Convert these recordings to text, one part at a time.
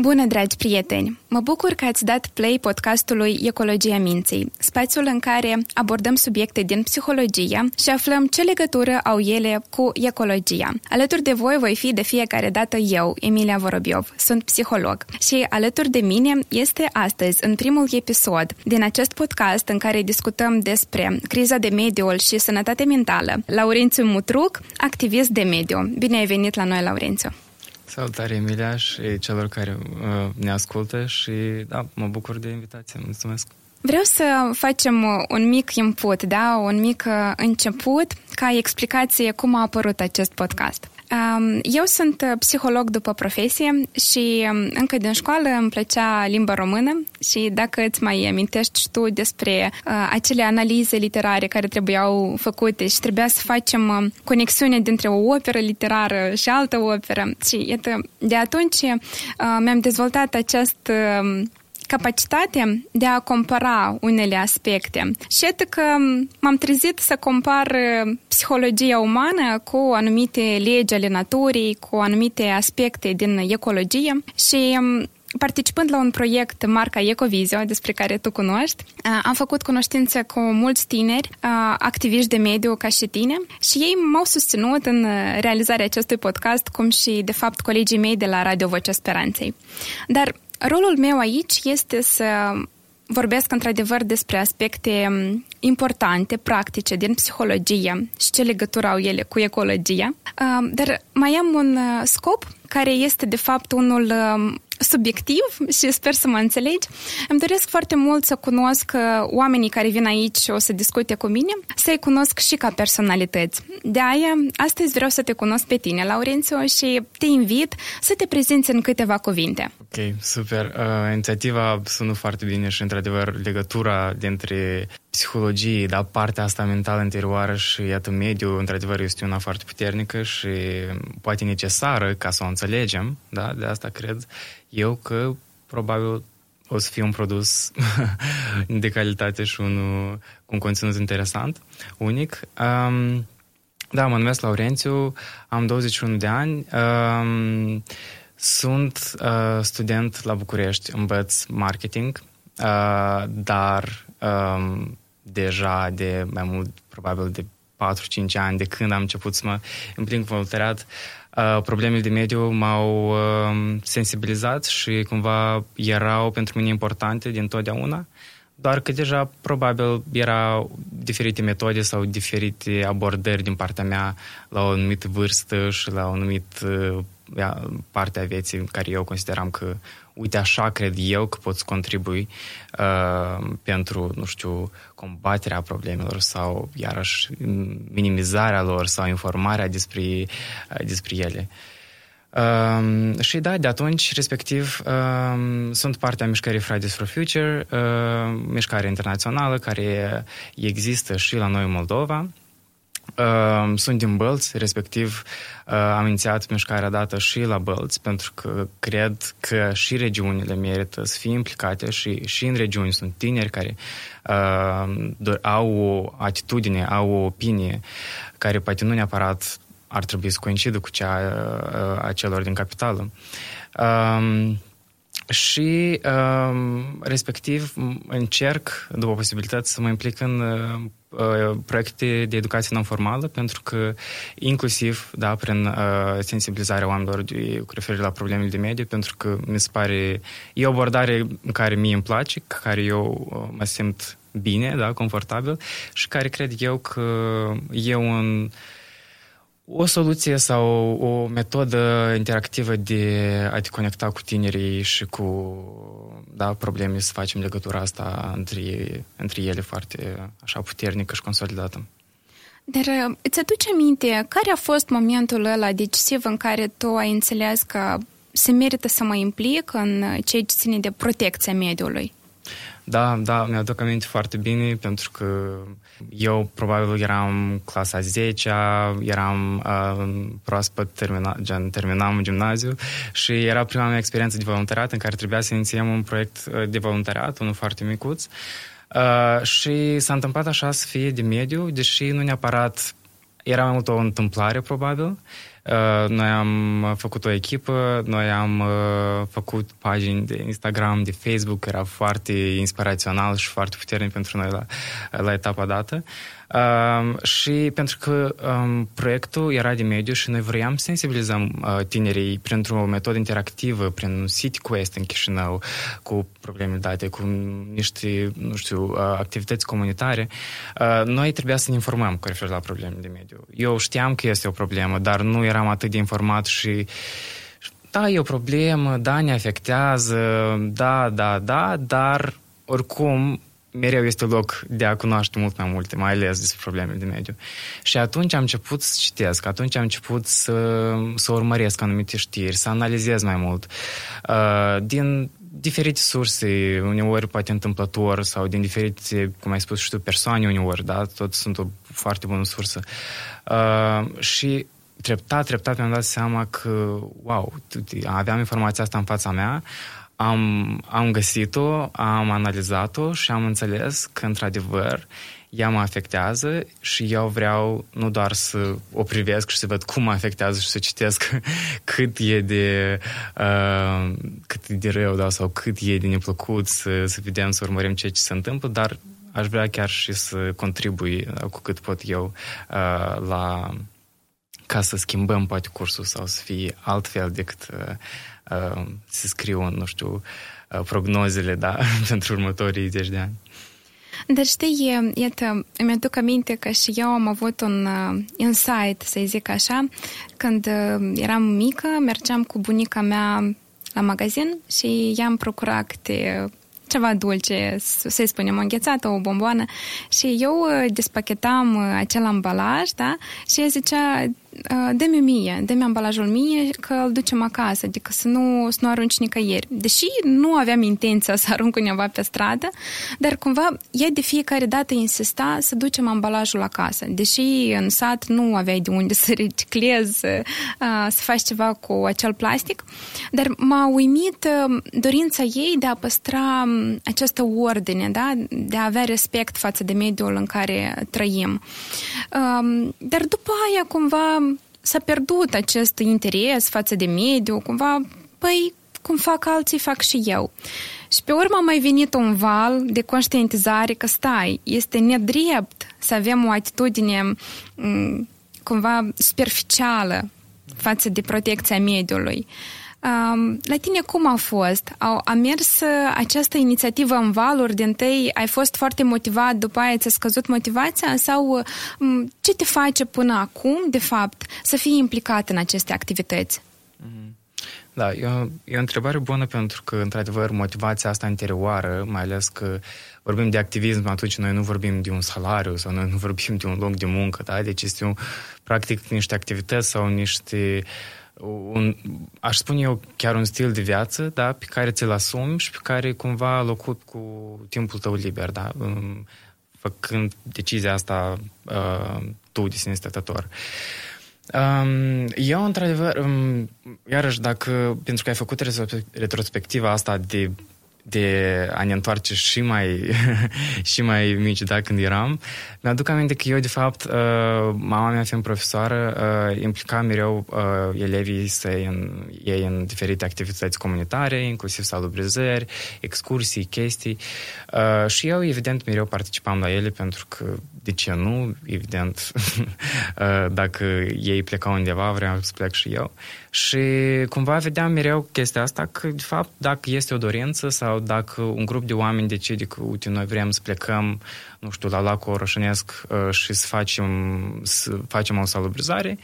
Bună, dragi prieteni! Mă bucur că ați dat play podcastului Ecologia Minții, spațiul în care abordăm subiecte din psihologia și aflăm ce legătură au ele cu ecologia. Alături de voi voi fi de fiecare dată eu, Emilia Vorobiov, sunt psiholog și alături de mine este astăzi, în primul episod din acest podcast în care discutăm despre criza de mediul și sănătate mentală, Laurențiu Mutruc, activist de mediu. Bine ai venit la noi, Laurențiu! Salutare, Emilia, și celor care uh, ne ascultă și da, mă bucur de invitație. Mulțumesc! Vreau să facem un mic input, da? un mic uh, început ca explicație cum a apărut acest podcast. Eu sunt uh, psiholog după profesie și um, încă din școală îmi plăcea limba română și dacă îți mai amintești și tu despre uh, acele analize literare care trebuiau făcute și trebuia să facem uh, conexiune dintre o operă literară și altă operă și iată, de atunci mi-am dezvoltat acest capacitatea de a compara unele aspecte. Și iată că m-am trezit să compar uh, psihologia umană cu anumite legi ale naturii, cu anumite aspecte din ecologie și um, Participând la un proiect marca Ecovizio, despre care tu cunoști, uh, am făcut cunoștință cu mulți tineri, uh, activiști de mediu ca și tine și ei m-au susținut în realizarea acestui podcast, cum și, de fapt, colegii mei de la Radio Vocea Speranței. Dar Rolul meu aici este să vorbesc într-adevăr despre aspecte importante, practice din psihologie și ce legătură au ele cu ecologia, dar mai am un uh, scop care este de fapt unul um, subiectiv și sper să mă înțelegi. Îmi doresc foarte mult să cunosc uh, oamenii care vin aici și o să discute cu mine, să-i cunosc și ca personalități. De aia, astăzi vreau să te cunosc pe tine, Laurențiu, și te invit să te prezinți în câteva cuvinte. Ok, super. Uh, inițiativa sună foarte bine și, într-adevăr, legătura dintre psihologie, da, partea asta mentală interioară și, iată, mediul, într-adevăr, este una foarte puternică și poate necesară ca să o înțelegem, da, de asta cred eu că probabil o să fie un produs de calitate și unul cu un conținut interesant, unic. Um, da, mă numesc Laurențiu, am 21 de ani, um, sunt uh, student la București, învăț marketing, uh, dar um, deja de mai mult, probabil de 4-5 ani de când am început să mă implic voluntariat, uh, problemele de mediu m-au uh, sensibilizat și cumva erau pentru mine importante din totdeauna, doar că deja probabil erau diferite metode sau diferite abordări din partea mea la o anumită vârstă și la o anumită uh, parte a vieții care eu consideram că uite așa cred eu că pot să contribui uh, pentru, nu știu, combaterea problemelor sau iarăși minimizarea lor sau informarea despre, uh, despre ele. Um, și da, de atunci, respectiv, um, sunt partea mișcării Fridays for Future, uh, mișcare internațională care există și la noi în Moldova, Uh, sunt din Bălți, respectiv uh, am inițiat mișcarea dată și la Bălți, pentru că cred că și regiunile merită să fie implicate și, și în regiuni sunt tineri care uh, au o atitudine, au o opinie care poate nu neapărat ar trebui să coincidă cu cea uh, a celor din capitală. Uh, și um, respectiv încerc, după posibilitate, să mă implic în uh, proiecte de educație non-formală, pentru că inclusiv, da, prin uh, sensibilizarea oamenilor de, cu referire la problemele de mediu, pentru că mi se pare, e o abordare în care mie îmi place, care eu uh, mă simt bine, da, confortabil și care cred eu că e un uh, o soluție sau o metodă interactivă de a te conecta cu tinerii și cu da, probleme să facem legătura asta între, între ele foarte așa puternică și consolidată. Dar uh, îți aduce aminte care a fost momentul ăla decisiv în care tu ai înțeles că se merită să mă implic în ceea ce ține de protecția mediului? Da, da, mi-aduc aminte foarte bine pentru că eu probabil eram clasa 10 eram uh, proaspăt termina, gen, terminam gimnaziu și era prima mea experiență de voluntariat în care trebuia să inițiem un proiect uh, de voluntariat, unul foarte micuț. Uh, și s-a întâmplat așa să fie de mediu, deși nu neapărat era mai mult o întâmplare, probabil, Uh, noi am făcut o echipă, noi am uh, făcut pagini de Instagram, de Facebook, era foarte inspirațional și foarte puternic pentru noi la, la etapa dată. Uh, și pentru că um, proiectul era de mediu și noi vroiam să sensibilizăm uh, tinerii printr-o metodă interactivă, prin un City Quest în Chișinău, cu probleme date, cu niște, nu știu, uh, activități comunitare, uh, noi trebuia să ne informăm cu refer la probleme de mediu. Eu știam că este o problemă, dar nu eram atât de informat și da, e o problemă, da, ne afectează, da, da, da, dar oricum mereu este loc de a cunoaște mult mai multe, mai ales despre probleme de mediu. Și atunci am început să citesc, atunci am început să, să urmăresc anumite știri, să analizez mai mult. Uh, din diferite surse, uneori poate întâmplător sau din diferite, cum ai spus și tu, persoane uneori, da? Tot sunt o foarte bună sursă. Uh, și treptat, treptat mi-am dat seama că, wow, aveam informația asta în fața mea, am, am găsit-o, am analizat-o și am înțeles că, într-adevăr, ea mă afectează și eu vreau nu doar să o privesc și să văd cum mă afectează și să citesc cât e de, uh, cât e de rău da, sau cât e de neplăcut să, să vedem, să urmărim ce, ce se întâmplă, dar aș vrea chiar și să contribui uh, cu cât pot eu uh, la ca să schimbăm poate cursul sau să fie altfel decât uh, uh, să scriu, nu știu, uh, prognozele, da, pentru următorii 10 de ani. Dar știi, iată, îmi aduc aminte că și eu am avut un uh, insight, să zic așa, când uh, eram mică, mergeam cu bunica mea la magazin și i-am procurat câte ceva dulce, să-i spunem, o înghețată, o bomboană și eu uh, despachetam uh, acel ambalaj, da, și ea zicea, Uh, dă-mi mie, dă-mi ambalajul mie că îl ducem acasă, adică să nu, să nu arunci nicăieri. Deși nu aveam intenția să arunc undeva pe stradă, dar cumva ea de fiecare dată insista să ducem ambalajul acasă. Deși în sat nu aveai de unde să reciclezi, uh, să faci ceva cu acel plastic, dar m-a uimit uh, dorința ei de a păstra um, această ordine, da? de a avea respect față de mediul în care trăim. Um, dar după aia cumva s-a pierdut acest interes față de mediu, cumva, păi, cum fac alții, fac și eu. Și pe urmă a mai venit un val de conștientizare că stai, este nedrept să avem o atitudine cumva superficială față de protecția mediului. Um, la tine cum a fost? A, a mers uh, această inițiativă în valuri din tăi? Ai fost foarte motivat, după aia ți-a scăzut motivația? Sau um, ce te face până acum, de fapt, să fii implicat în aceste activități? Mm-hmm. Da, e o, e o întrebare bună pentru că, într-adevăr, motivația asta interioară, mai ales că vorbim de activism, atunci noi nu vorbim de un salariu sau noi nu vorbim de un loc de muncă, da? Deci este un, practic niște activități sau niște uh, un, aș spune eu, chiar un stil de viață, da, pe care ți-l asumi și pe care cumva îl ocupi cu timpul tău liber, da, făcând decizia asta uh, tu de sine stătător. Um, eu, într-adevăr, um, iarăși, dacă, pentru că ai făcut retrospectiva asta de de a ne întoarce și mai, și mai mici, da, când eram. Mi-aduc aminte că eu, de fapt, uh, mama mea fiind profesoară, uh, implica mereu uh, elevii să în, ei în diferite activități comunitare, inclusiv salubrizări, excursii, chestii. Uh, și eu, evident, mereu participam la ele pentru că, de ce nu, evident, uh, dacă ei plecau undeva, vreau să plec și eu. Și cumva vedeam mereu chestia asta că, de fapt, dacă este o dorință sau dacă un grup de oameni decide că, uite, noi vrem să plecăm, nu știu, la lacul Orășănesc uh, și să facem, să facem o salubrizare,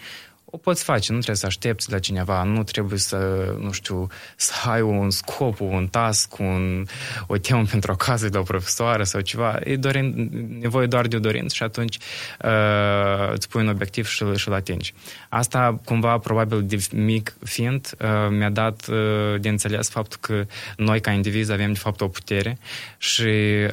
o poți face, nu trebuie să aștepți la cineva, nu trebuie să, nu știu, să ai un scop, un task, un, o temă pentru o casă de o profesoară sau ceva. E dorin, nevoie doar de o dorință și atunci uh, îți pui un obiectiv și, și îl atingi. Asta, cumva, probabil de mic fiind, uh, mi-a dat uh, de înțeles faptul că noi, ca indivizi, avem, de fapt, o putere și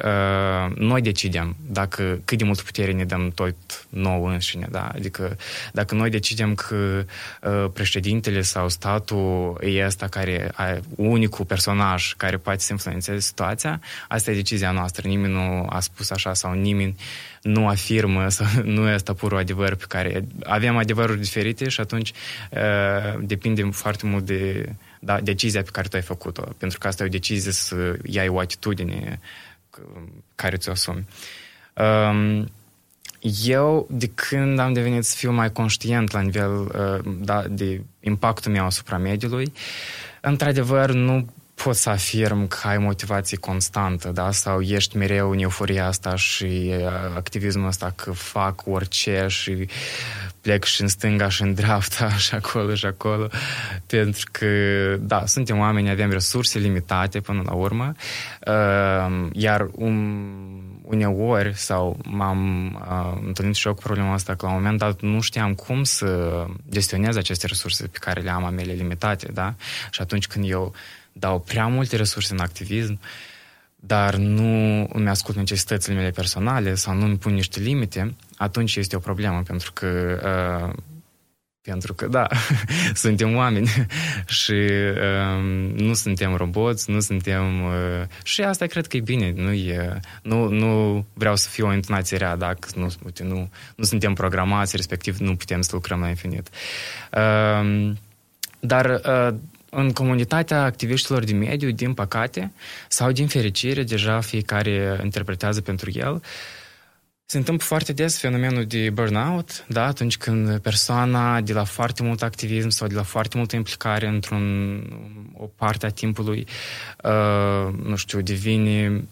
uh, noi decidem dacă cât de mult putere ne dăm tot nouă înșine, da? Adică dacă noi decidem că că uh, președintele sau statul e ăsta care e unicul personaj care poate să influențeze situația, asta e decizia noastră. Nimeni nu a spus așa sau nimeni nu afirmă sau nu e asta purul adevăr pe care avem adevăruri diferite și atunci uh, depinde foarte mult de da, decizia pe care tu ai făcut-o. Pentru că asta e o decizie să iai o atitudine care ți-o asumi. Um, eu, de când am devenit să fiu mai conștient la nivel uh, da, de impactul meu asupra mediului, într-adevăr nu pot să afirm că ai motivație constantă, da? Sau ești mereu în euforia asta și uh, activismul ăsta că fac orice și plec și în stânga și în dreapta și acolo și acolo. Pentru că, da, suntem oameni, avem resurse limitate până la urmă, uh, iar un uneori, sau m-am uh, întâlnit și eu cu problema asta, că la un moment dat nu știam cum să gestionez aceste resurse pe care le am a mele limitate, da? Și atunci când eu dau prea multe resurse în activism, dar nu îmi ascult necesitățile mele personale sau nu îmi pun niște limite, atunci este o problemă, pentru că uh, pentru că, da, suntem oameni și uh, nu suntem roboți, nu suntem... Uh, și asta cred că e bine. Nu, e, nu, nu vreau să fiu o intonație rea, dacă nu, uite, nu, nu suntem programați, respectiv nu putem să lucrăm la infinit. Uh, dar uh, în comunitatea activiștilor de mediu, din păcate, sau din fericire, deja fiecare interpretează pentru el, uh, se întâmplă foarte des fenomenul de burnout, da? atunci când persoana de la foarte mult activism sau de la foarte multă implicare într-un o parte a timpului, uh, nu știu, devine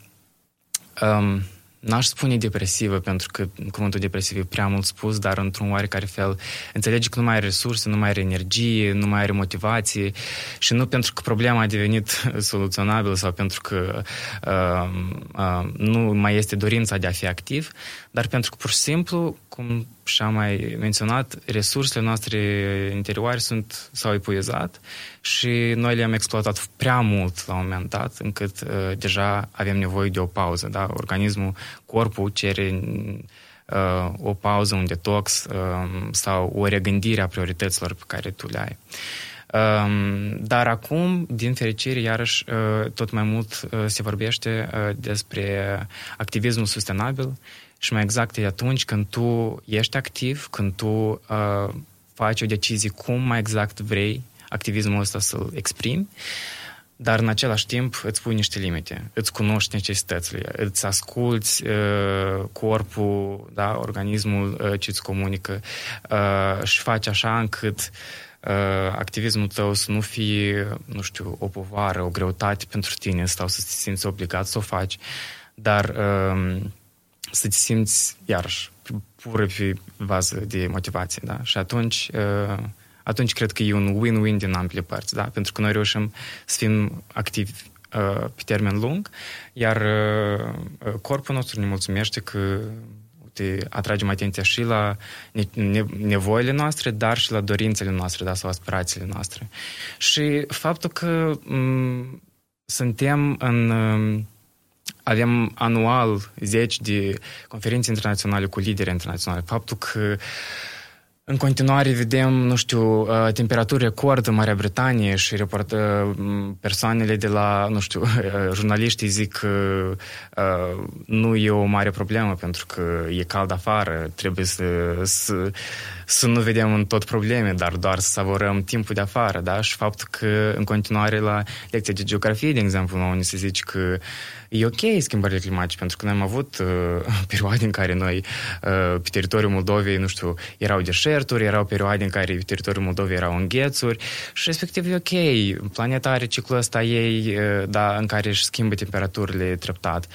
um, N-aș spune depresivă, pentru că cuvântul depresiv e prea mult spus, dar într-un oarecare fel înțelege că nu mai are resurse, nu mai are energie, nu mai are motivație și nu pentru că problema a devenit soluționabilă sau pentru că uh, uh, nu mai este dorința de a fi activ, dar pentru că pur și simplu, cum și-am mai menționat, resursele noastre interioare sunt, s-au epuizat și noi le-am exploatat prea mult la un moment dat, încât uh, deja avem nevoie de o pauză. Da? Organismul, corpul cere uh, o pauză, un detox uh, sau o regândire a priorităților pe care tu le ai. Um, dar acum, din fericire, iarăși, uh, tot mai mult uh, se vorbește uh, despre activismul sustenabil și mai exact e atunci când tu ești activ, când tu uh, faci o decizie cum mai exact vrei activismul ăsta să-l exprimi, dar în același timp îți pui niște limite, îți cunoști necesitățile, îți asculți uh, corpul, da, organismul uh, ce îți comunică uh, și faci așa încât uh, activismul tău să nu fie, nu știu, o povară, o greutate pentru tine sau să te simți obligat să o faci, dar uh, să te simți, iarăși, pură pe bază de motivație, da? Și atunci, uh, atunci cred că e un win-win din ambele părți, da? Pentru că noi reușim să fim activi uh, pe termen lung, iar uh, corpul nostru ne mulțumește că uite, atragem atenția și la nevoile noastre, dar și la dorințele noastre, da, sau aspirațiile noastre. Și faptul că m- suntem în avem anual zeci de conferințe internaționale cu lideri internaționali. Faptul că în continuare vedem, nu știu, uh, temperaturi record în Marea Britanie și report, uh, persoanele de la, nu știu, jurnaliștii zic că uh, nu e o mare problemă pentru că e cald afară, trebuie să, să, să nu vedem în tot probleme, dar doar să savorăm timpul de afară, da? Și faptul că în continuare la lecția de geografie, de exemplu, la unii se zice că e ok schimbările climatice, pentru că noi am avut uh, perioade în care noi uh, pe teritoriul Moldovei, nu știu, erau deșerturi, erau perioade în care pe teritoriul Moldovei erau înghețuri și respectiv e ok. Planeta are ciclul ăsta ei, uh, da, în care își schimbă temperaturile treptat.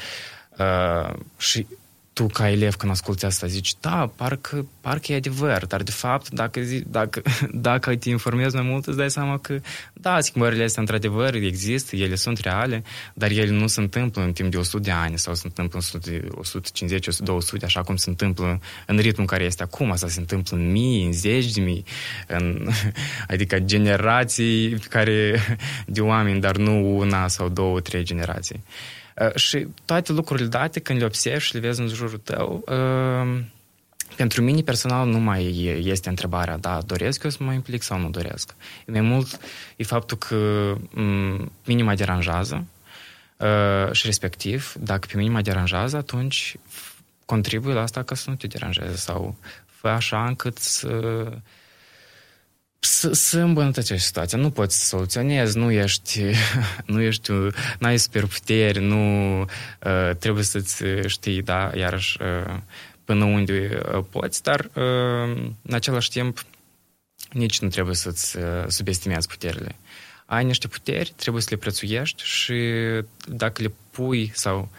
Uh, și tu ca elev când asculti asta zici, da, parcă, parcă e adevăr, dar de fapt dacă, zi, dacă, dacă te informezi mai mult îți dai seama că da, schimbările astea într-adevăr există, ele sunt reale, dar ele nu se întâmplă în timp de 100 de ani sau se întâmplă în 150, 200, așa cum se întâmplă în ritmul care este acum, asta se întâmplă în mii, în zeci de mii, în, adică generații care de oameni, dar nu una sau două, trei generații. Uh, și toate lucrurile date, când le observi și le vezi în jurul tău, uh, pentru mine personal nu mai este întrebarea, da, doresc eu să mă implic sau nu doresc. E mai mult e faptul că m- mine mă deranjează uh, și respectiv, dacă pe mine mă deranjează, atunci contribuie la asta ca să nu te deranjeze sau fă așa încât să să, să îmbunătățești situația. Nu poți să soluționezi, nu ești, nu ești, n-ai superputeri, nu uh, trebuie să-ți știi, da, iarăși uh, până unde uh, poți, dar uh, în același timp nici nu trebuie să-ți uh, subestimezi puterile. Ai niște puteri, trebuie să le prețuiești și dacă le pui sau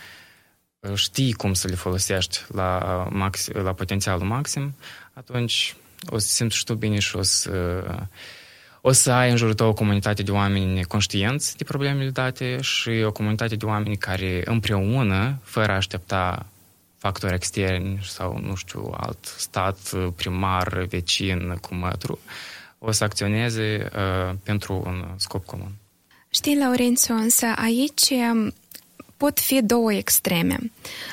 știi cum să le folosești la, max, la potențialul maxim, atunci o să simți și tu bine și o să, o să ai în jurul tău o comunitate de oameni conștienți de problemele date și o comunitate de oameni care împreună, fără a aștepta factori externi sau, nu știu, alt stat, primar, vecin, cu mătru, o să acționeze uh, pentru un scop comun. Știi, Laurențiu, însă aici pot fi două extreme.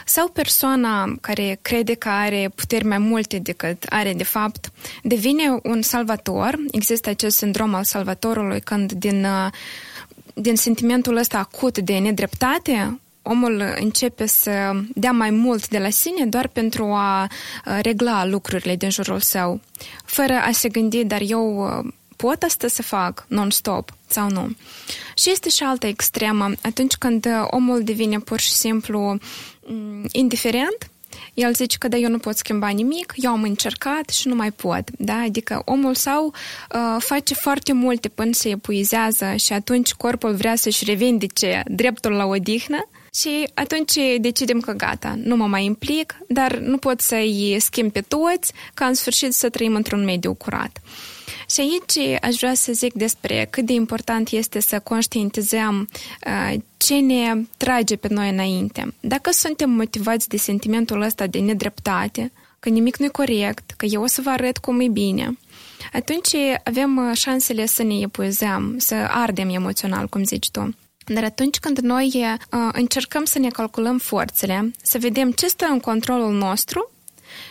Sau persoana care crede că are puteri mai multe decât are de fapt, devine un salvator. Există acest sindrom al salvatorului când din, din sentimentul ăsta acut de nedreptate, omul începe să dea mai mult de la sine doar pentru a regla lucrurile din jurul său, fără a se gândi, dar eu pot asta să fac non-stop sau nu. Și este și altă extremă, atunci când omul devine pur și simplu indiferent, el zice că da, eu nu pot schimba nimic, eu am încercat și nu mai pot. Da? Adică omul sau uh, face foarte multe până se epuizează și atunci corpul vrea să-și revendice dreptul la odihnă și atunci decidem că gata, nu mă mai implic, dar nu pot să-i schimb pe toți ca în sfârșit să trăim într-un mediu curat. Și aici aș vrea să zic despre cât de important este să conștientizăm uh, ce ne trage pe noi înainte. Dacă suntem motivați de sentimentul ăsta de nedreptate, că nimic nu e corect, că eu o să vă arăt cum e bine, atunci avem uh, șansele să ne epuizăm, să ardem emoțional, cum zici tu. Dar atunci când noi uh, încercăm să ne calculăm forțele, să vedem ce stă în controlul nostru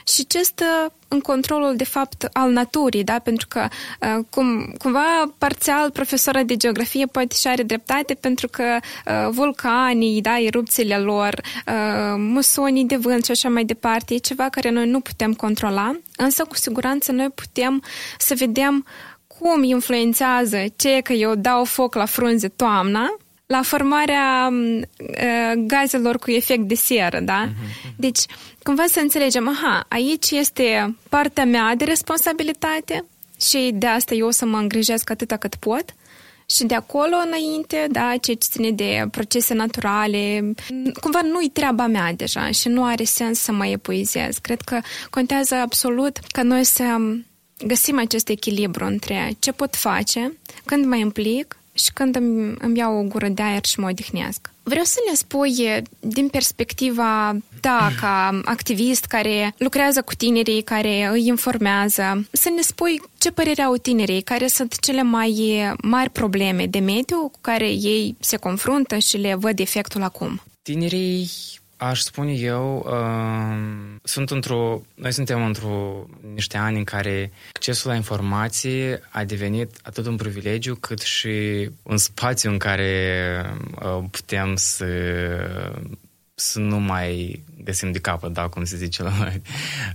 și ce stă în controlul, de fapt, al naturii, da? Pentru că, uh, cum, cumva, parțial, profesora de geografie poate și are dreptate pentru că uh, vulcanii, da, erupțiile lor, uh, musonii de vânt și așa mai departe, e ceva care noi nu putem controla, însă, cu siguranță, noi putem să vedem cum influențează ce că eu dau foc la frunze toamna, la formarea uh, gazelor cu efect de seră, da? Uh-huh. Deci, cumva să înțelegem, aha, aici este partea mea de responsabilitate și de asta eu o să mă îngrijesc atâta cât pot și de acolo înainte, da, ce ține de procese naturale, cumva nu-i treaba mea deja și nu are sens să mă epuizez. Cred că contează absolut ca noi să găsim acest echilibru între ce pot face, când mă implic și când îmi, îmi iau o gură de aer și mă odihnesc. Vreau să ne spui din perspectiva ta ca activist care lucrează cu tinerii, care îi informează, să ne spui ce părere au tinerii, care sunt cele mai mari probleme de mediu cu care ei se confruntă și le văd efectul acum. Tinerii Aș spune eu, uh, sunt într-o, noi suntem într-o niște ani în care accesul la informații a devenit atât un privilegiu cât și un spațiu în care uh, putem să să nu mai găsim de capăt, da, cum se zice la noi.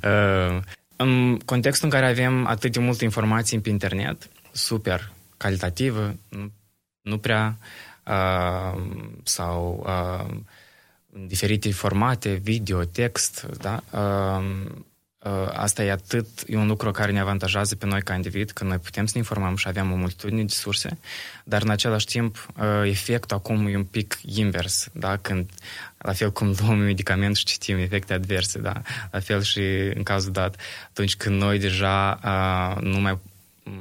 Uh, în contextul în care avem atât de multe informații pe internet, super calitativă, nu, nu prea, uh, sau uh, în diferite formate, video, text, da? Asta e atât, e un lucru care ne avantajează pe noi ca individ, că noi putem să ne informăm și avem o multitudine de surse, dar în același timp efectul acum e un pic invers, da? Când, la fel cum luăm un medicament și citim efecte adverse, da? La fel și în cazul dat, atunci când noi deja nu mai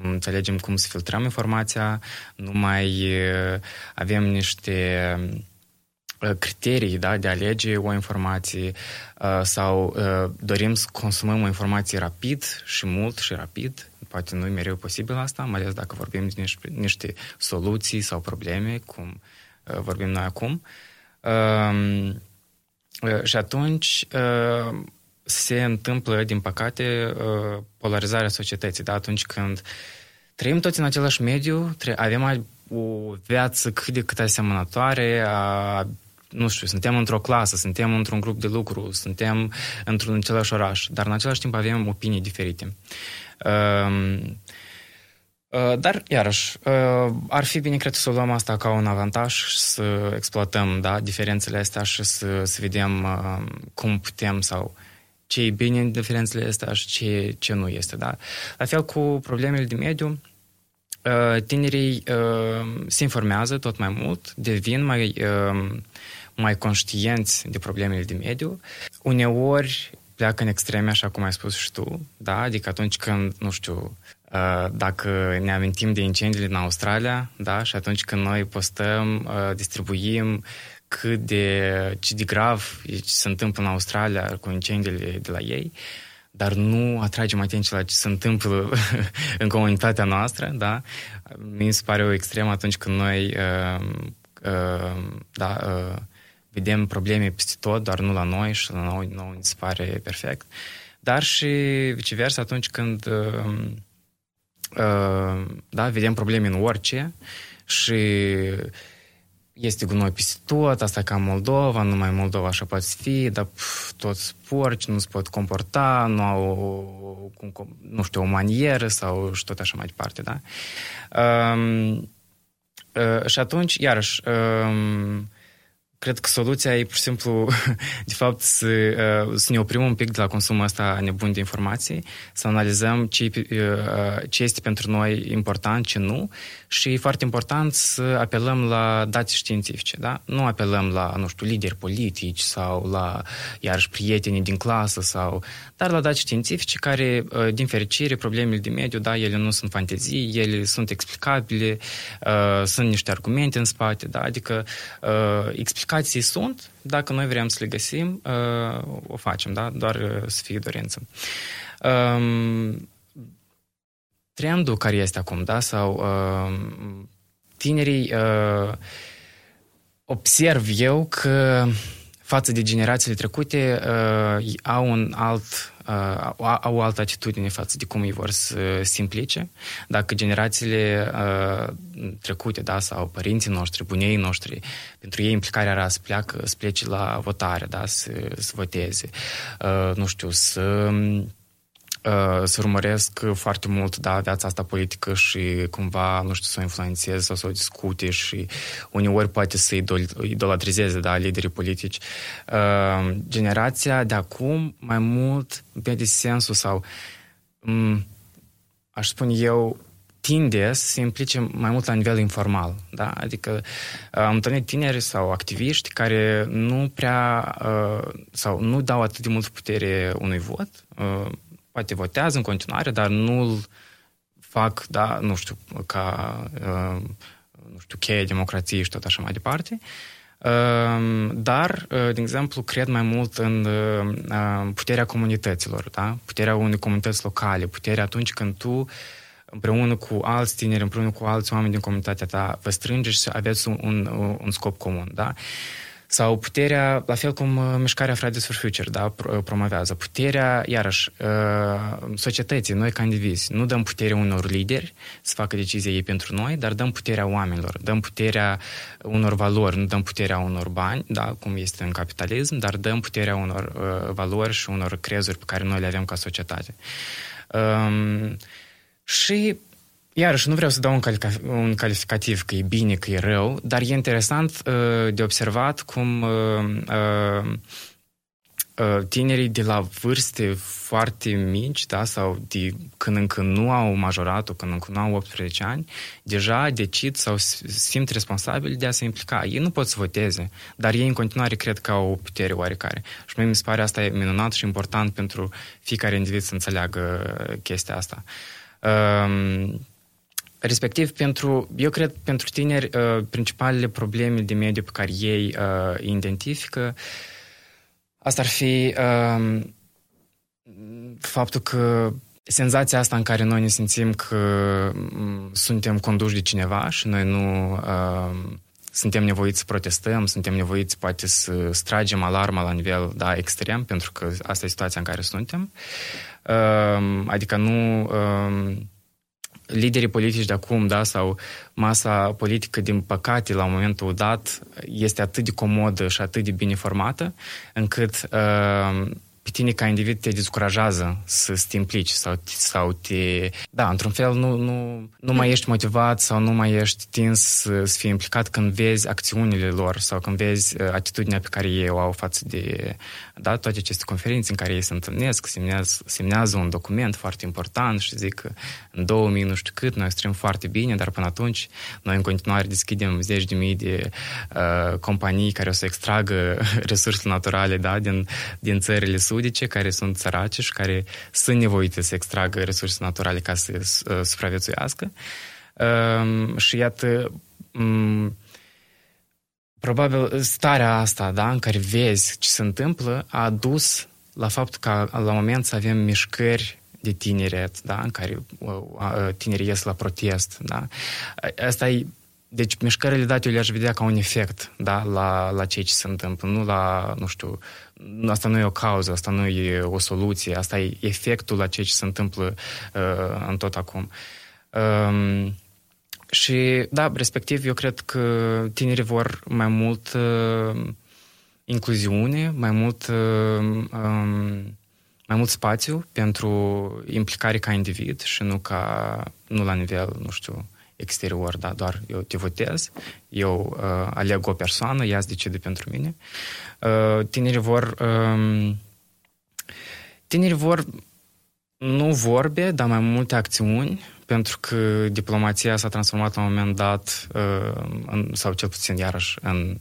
înțelegem cum să filtrăm informația, nu mai avem niște Uh, criterii da, de a alege o informație uh, sau uh, dorim să consumăm o informație rapid și mult și rapid. Poate nu e mereu posibil asta, mai ales dacă vorbim de niște, niște soluții sau probleme, cum vorbim noi acum. Um, și atunci se întâmplă, din păcate, polarizarea societății. Da? Atunci când trăim toți în același mediu, avem o viață cât de cât asemănătoare, a, nu știu, suntem într-o clasă, suntem într-un grup de lucru, suntem într-un același oraș, dar în același timp avem opinii diferite. Uh, uh, dar, iarăși, uh, ar fi bine, cred, să luăm asta ca un avantaj și să exploatăm da, diferențele astea și să, să vedem uh, cum putem sau ce e bine în diferențele astea și ce, ce nu este. Da? La fel cu problemele de mediu, uh, tinerii uh, se informează tot mai mult, devin mai, uh, mai conștienți de problemele de mediu. Uneori pleacă în extreme, așa cum ai spus și tu, da? Adică atunci când, nu știu, dacă ne amintim de incendiile în Australia, da? Și atunci când noi postăm, distribuim cât de, ce de grav se întâmplă în Australia cu incendiile de la ei, dar nu atragem atenție la ce se întâmplă în comunitatea noastră, da? Mi se pare o extremă atunci când noi uh, uh, da, uh, vedem probleme peste tot, dar nu la noi și la noi nu ne se pare perfect. Dar și viceversa atunci când uh, uh, da, vedem probleme în orice și este gunoi peste tot, asta ca Moldova, numai Moldova așa poate fi, dar pf, toți porci nu se pot comporta, nu au, cum, nu știu, o manieră sau și tot așa mai departe, da? Um, uh, și atunci, iarăși, um, cred că soluția e pur și simplu, de fapt, să, uh, să ne oprim un pic de la consumul ăsta nebun de informații, să analizăm ce, uh, ce este pentru noi important, ce nu și e foarte important să apelăm la date științifice, da? Nu apelăm la, nu știu, lideri politici sau la, iarăși, prieteni din clasă sau... Dar la date științifice care, uh, din fericire, problemele de mediu, da, ele nu sunt fantezii, ele sunt explicabile, sunt niște argumente în spate, da? Adică explicații explicații sunt, dacă noi vrem să le găsim, uh, o facem, da? Doar uh, să fie dorință. Um, trendul care este acum, da? Sau uh, tinerii observ eu că față de generațiile trecute au un alt uh, au o altă atitudine față de cum îi vor să se implice. Dacă generațiile uh, trecute, da, sau părinții noștri, bunii noștri, pentru ei implicarea era să pleacă, să plece la votare, da, să, să voteze, uh, nu știu, să Uh, să urmăresc foarte mult da, viața asta politică și cumva, nu știu, să o influențeze sau să o discute și uneori poate să idolatrizeze da, liderii politici. Uh, generația de acum mai mult vede sensul sau um, aș spune eu tinde să se implice mai mult la nivel informal. Da? Adică uh, am întâlnit tineri sau activiști care nu prea sau nu dau atât de mult putere unui vot, poate votează în continuare, dar nu-l fac, da, nu știu, ca, uh, nu știu, cheie democrației și tot așa mai departe. Uh, dar, uh, de exemplu, cred mai mult în puterea comunităților, da? puterea unei comunități locale, puterea atunci când tu împreună cu alți tineri, împreună cu alți oameni din comunitatea ta, vă strângeți și aveți un, un, un scop comun. Da? Uh, sau puterea, la fel cum uh, mișcarea Fridays for Future da, uh, promovează, puterea, iarăși, uh, societății, noi ca indivizi, nu dăm puterea unor lideri să facă decizii ei pentru noi, dar dăm puterea oamenilor, dăm puterea unor valori, nu dăm puterea unor bani, da, cum este în capitalism, dar dăm puterea unor valori și unor crezuri pe care noi le avem ca societate. Um, și Iarăși, nu vreau să dau un, calific- un calificativ că e bine, că e rău, dar e interesant uh, de observat cum uh, uh, uh, tinerii de la vârste foarte mici, da, sau de când încă nu au majorat când încă nu au 18 ani, deja decid sau simt responsabili de a se implica. Ei nu pot să voteze, dar ei în continuare cred că au o putere oarecare. Și mie mi se pare asta e minunat și important pentru fiecare individ să înțeleagă chestia asta. Uh, Respectiv, pentru, eu cred, pentru tineri, uh, principalele probleme de mediu pe care ei uh, identifică, asta ar fi uh, faptul că senzația asta în care noi ne simțim că um, suntem conduși de cineva și noi nu uh, suntem nevoiți să protestăm, suntem nevoiți poate să stragem alarma la nivel da, extrem, pentru că asta e situația în care suntem. Uh, adică nu... Uh, liderii politici de acum, da, sau masa politică, din păcate, la momentul dat, este atât de comodă și atât de bine formată, încât uh, pe tine ca individ te descurajează să te implici sau, sau te... Da, într-un fel nu, nu, nu mai ești motivat sau nu mai ești tins să, să fii implicat când vezi acțiunile lor sau când vezi uh, atitudinea pe care ei o au față de da, toate aceste conferințe în care ei se întâlnesc, semnează, semnează un document foarte important și zic că în 2000 nu știu cât, noi strâm foarte bine, dar până atunci noi în continuare deschidem zeci de mii de uh, companii care o să extragă resurse naturale da, din, din țările sudice, care sunt sărace și care sunt nevoite să extragă resurse naturale ca să uh, supraviețuiască. Uh, și iată, um, probabil starea asta, da, în care vezi ce se întâmplă, a dus la faptul că la moment să avem mișcări de tineret, da, în care tinerii ies la protest, da. Asta e deci mișcările date eu le-aș vedea ca un efect da, la, la ceea ce se întâmplă, nu la, nu știu, asta nu e o cauză, asta nu e o soluție, asta e efectul la ceea ce se întâmplă uh, în tot acum. Um, și, da, respectiv, eu cred că tinerii vor mai mult uh, incluziune, mai mult, uh, um, mai mult spațiu pentru implicare ca individ și nu ca, nu la nivel, nu știu, exterior, da, doar eu te votez, eu uh, aleg o persoană, ea decide pentru mine. Uh, tinerii vor uh, tinerii vor nu vorbe, dar mai multe acțiuni, pentru că diplomația s-a transformat la un moment dat, uh, în, sau cel puțin iarăși în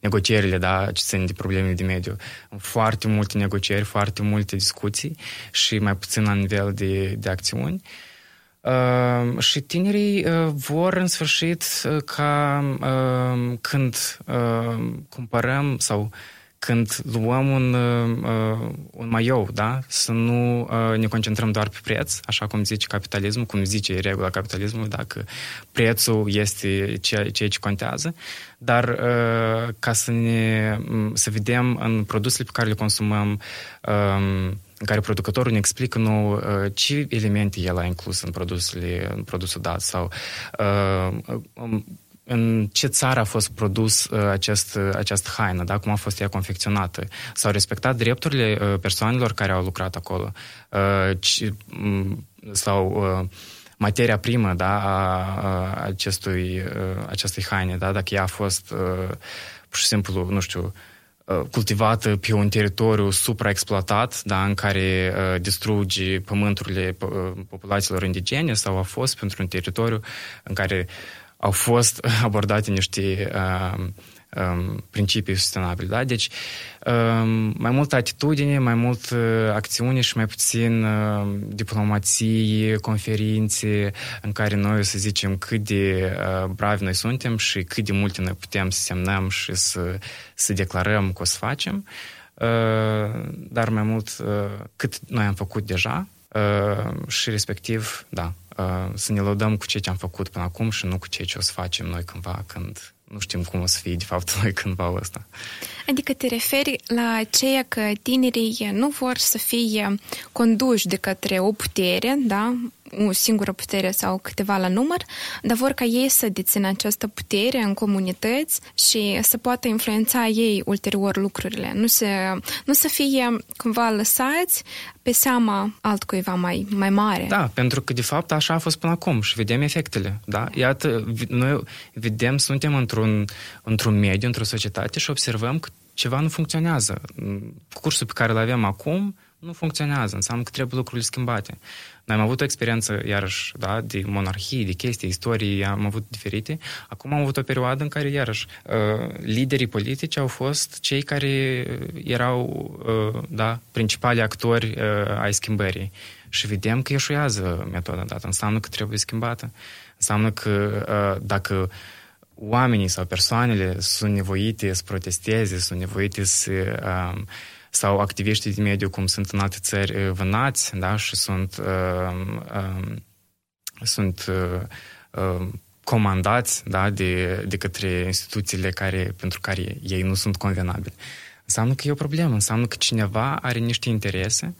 negocierile, da, ce țin de problemele de mediu. Foarte multe negocieri, foarte multe discuții și mai puțin la nivel de, de acțiuni. Uh, și tinerii uh, vor în sfârșit uh, ca uh, când uh, cumpărăm sau uh, când luăm un, uh, un maiou, da? să nu uh, ne concentrăm doar pe preț, așa cum zice capitalismul, cum zice regula capitalismului, dacă prețul este ceea, ceea ce contează, dar uh, ca să ne să vedem în produsele pe care le consumăm um, în care producătorul ne explică nou uh, ce elemente el a inclus în produsele, în produsul dat sau uh, um, în ce țară a fost produs uh, acest, uh, această haină, da? cum a fost ea confecționată. S-au respectat drepturile uh, persoanelor care au lucrat acolo. Uh, ci, um, sau uh, materia primă da, a, a acestui, uh, acestei haine, da? dacă ea a fost uh, pur și simplu, nu știu, uh, cultivată pe un teritoriu supraexploatat, da, în care uh, distruge pământurile uh, populațiilor indigene sau a fost pentru un teritoriu în care au fost abordate niște uh, um, principii sustenabile. Da? Deci, um, mai multă atitudine, mai mult uh, acțiune și mai puțin uh, diplomație, conferințe în care noi să zicem cât de uh, bravi noi suntem și cât de multe noi putem să semnăm și să, să declarăm că o să facem, uh, dar mai mult uh, cât noi am făcut deja uh, și respectiv, da, să ne lăudăm cu ceea ce am făcut până acum și nu cu ceea ce o să facem noi cândva când nu știm cum o să fie de fapt noi cândva ăsta. Adică te referi la ceea că tinerii nu vor să fie conduși de către o putere, da? O singură putere sau câteva la număr, dar vor ca ei să dețină această putere în comunități și să poată influența ei ulterior lucrurile. Nu să, nu să fie cumva lăsați pe seama altcuiva mai, mai mare. Da, pentru că de fapt așa a fost până acum și vedem efectele. Da? Iată, noi vedem, suntem într-un, într-un mediu, într-o societate și observăm că ceva nu funcționează. Cursul pe care îl avem acum nu funcționează, înseamnă că trebuie lucrurile schimbate. Noi am avut o experiență, iarăși, da, de monarhie, de chestii, istorii, am avut diferite. Acum am avut o perioadă în care, iarăși, uh, liderii politici au fost cei care erau, uh, da, principali actori uh, ai schimbării. Și vedem că eșuează metoda dată. Înseamnă că trebuie schimbată. Înseamnă că dacă oamenii sau persoanele sunt nevoite să protesteze, sunt nevoite să sau activiștii de mediu, cum sunt în alte țări, uh, vânați, da, și sunt, uh, uh, sunt uh, uh, comandați da, de, de către instituțiile care, pentru care ei nu sunt convenabili. Înseamnă că e o problemă, înseamnă că cineva are niște interese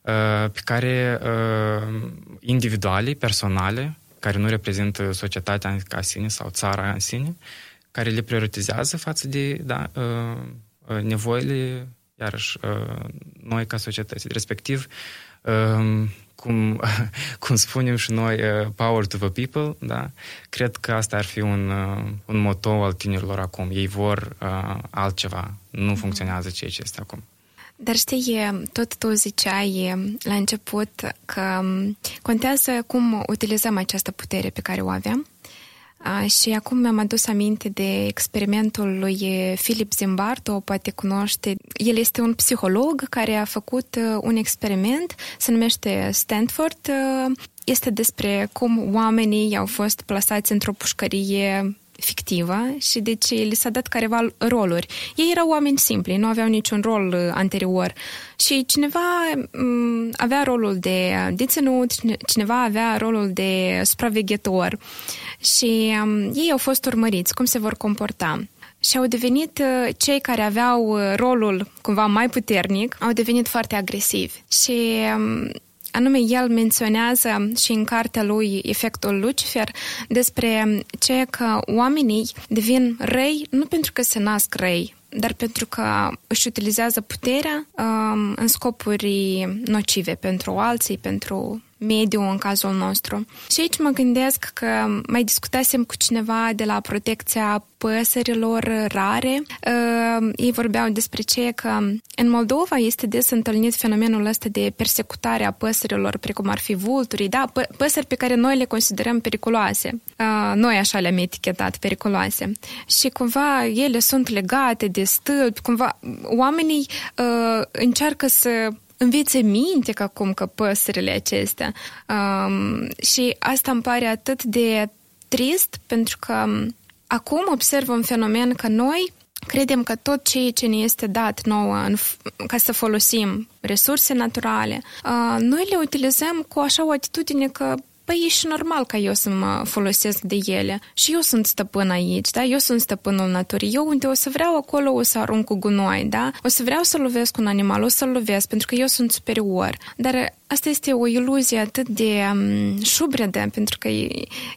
uh, pe care uh, individuale, personale, care nu reprezintă societatea ca sine sau țara în sine, care le prioritizează față de da, uh, uh, nevoile, iarăși, uh, noi ca societate. Respectiv, uh, cum, cum spunem și noi, uh, power to the people, da? Cred că asta ar fi un, uh, un moto al tinerilor acum. Ei vor uh, altceva. Nu mm-hmm. funcționează ceea ce este acum. Dar știi, tot tu ziceai la început că um, contează cum utilizăm această putere pe care o avem și acum mi-am adus aminte de experimentul lui Philip Zimbardo, poate cunoaște. El este un psiholog care a făcut un experiment, se numește Stanford. Este despre cum oamenii au fost plasați într-o pușcărie fictivă și deci li s-a dat careva roluri. Ei erau oameni simpli, nu aveau niciun rol anterior și cineva m- avea rolul de deținut, cineva avea rolul de supraveghetor și um, ei au fost urmăriți cum se vor comporta. Și au devenit cei care aveau rolul cumva mai puternic, au devenit foarte agresivi. Și um, anume el menționează și în cartea lui Efectul Lucifer despre ceea că oamenii devin răi nu pentru că se nasc răi, dar pentru că își utilizează puterea um, în scopuri nocive pentru alții, pentru mediu în cazul nostru. Și aici mă gândesc că mai discutasem cu cineva de la protecția păsărilor rare. Uh, ei vorbeau despre ce că în Moldova este des întâlnit fenomenul ăsta de persecutare a păsărilor, precum ar fi vulturii, da? P- păsări pe care noi le considerăm periculoase. Uh, noi așa le-am etichetat periculoase. Și cumva ele sunt legate de stâlpi, cumva oamenii uh, încearcă să învețe minte ca cum că păsările acestea. Um, și asta îmi pare atât de trist pentru că um, acum observ un fenomen că noi credem că tot ceea ce ne este dat nouă în, ca să folosim resurse naturale, uh, noi le utilizăm cu așa o atitudine că Păi e și normal ca eu să mă folosesc de ele. Și eu sunt stăpân aici, da? Eu sunt stăpânul naturii. Eu unde o să vreau acolo o să arunc cu gunoi, da? O să vreau să lovesc un animal, o să-l lovesc pentru că eu sunt superior. Dar asta este o iluzie atât de um, șubredă, pentru că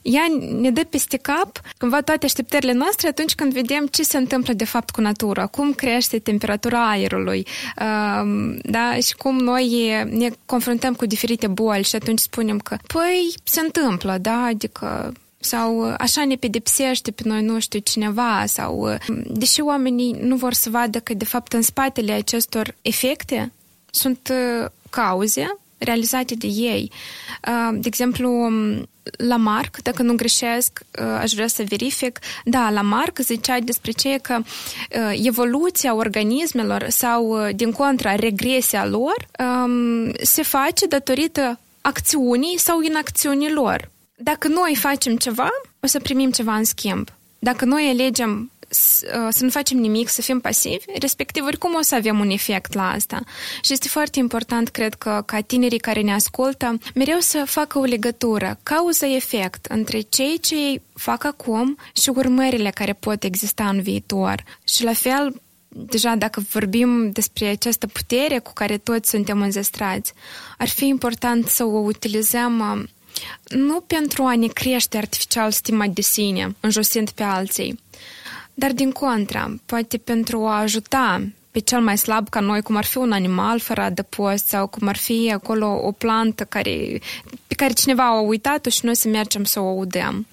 ea ne dă peste cap cumva toate așteptările noastre atunci când vedem ce se întâmplă de fapt cu natura, cum crește temperatura aerului, um, da? Și cum noi ne confruntăm cu diferite boli și atunci spunem că, păi, se întâmplă, da? Adică sau așa ne pedepsește pe noi, nu știu, cineva, sau deși oamenii nu vor să vadă că, de fapt, în spatele acestor efecte sunt cauze realizate de ei. De exemplu, la Marc, dacă nu greșesc, aș vrea să verific, da, la Marc zicea despre ce că evoluția organismelor sau, din contra, regresia lor se face datorită acțiunii sau inacțiunii lor. Dacă noi facem ceva, o să primim ceva în schimb. Dacă noi alegem să nu facem nimic, să fim pasivi, respectiv oricum o să avem un efect la asta. Și este foarte important, cred că, ca tinerii care ne ascultă, mereu să facă o legătură, cauză-efect, între cei ce fac acum și urmările care pot exista în viitor. Și la fel, deja dacă vorbim despre această putere cu care toți suntem înzestrați, ar fi important să o utilizăm uh, nu pentru a ne crește artificial stima de sine, înjosind pe alții, dar din contra, poate pentru a ajuta pe cel mai slab ca noi, cum ar fi un animal fără adăpost sau cum ar fi acolo o plantă care, pe care cineva a uitat-o și noi să mergem să o udăm.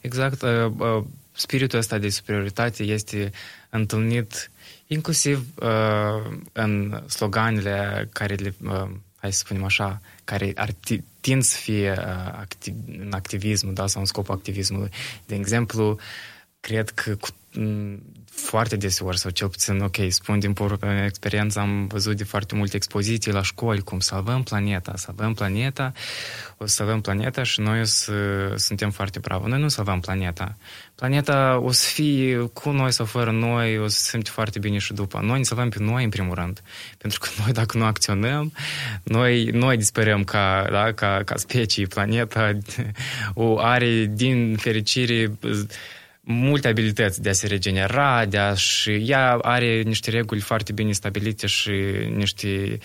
Exact. Uh, uh, spiritul ăsta de superioritate este întâlnit inclusiv uh, în sloganele care le, uh, hai să spunem așa, care ar tind să fie uh, activ, în activism, da, sau în scopul activismului. De exemplu, cred că cu, foarte deseori, sau cel puțin, ok, spun din propria experiență, am văzut de foarte multe expoziții la școli, cum salvăm planeta, salvăm planeta, o să salvăm planeta și noi o să suntem foarte bravi. Noi nu salvăm planeta. Planeta o să fie cu noi sau fără noi, o să se simte foarte bine și după. Noi ne salvăm pe noi, în primul rând. Pentru că noi, dacă nu acționăm, noi, noi disperăm ca, da, ca, ca specii. Planeta o are, din fericire, multe abilități de a se regenera, de a și ea are niște reguli foarte bine stabilite și niște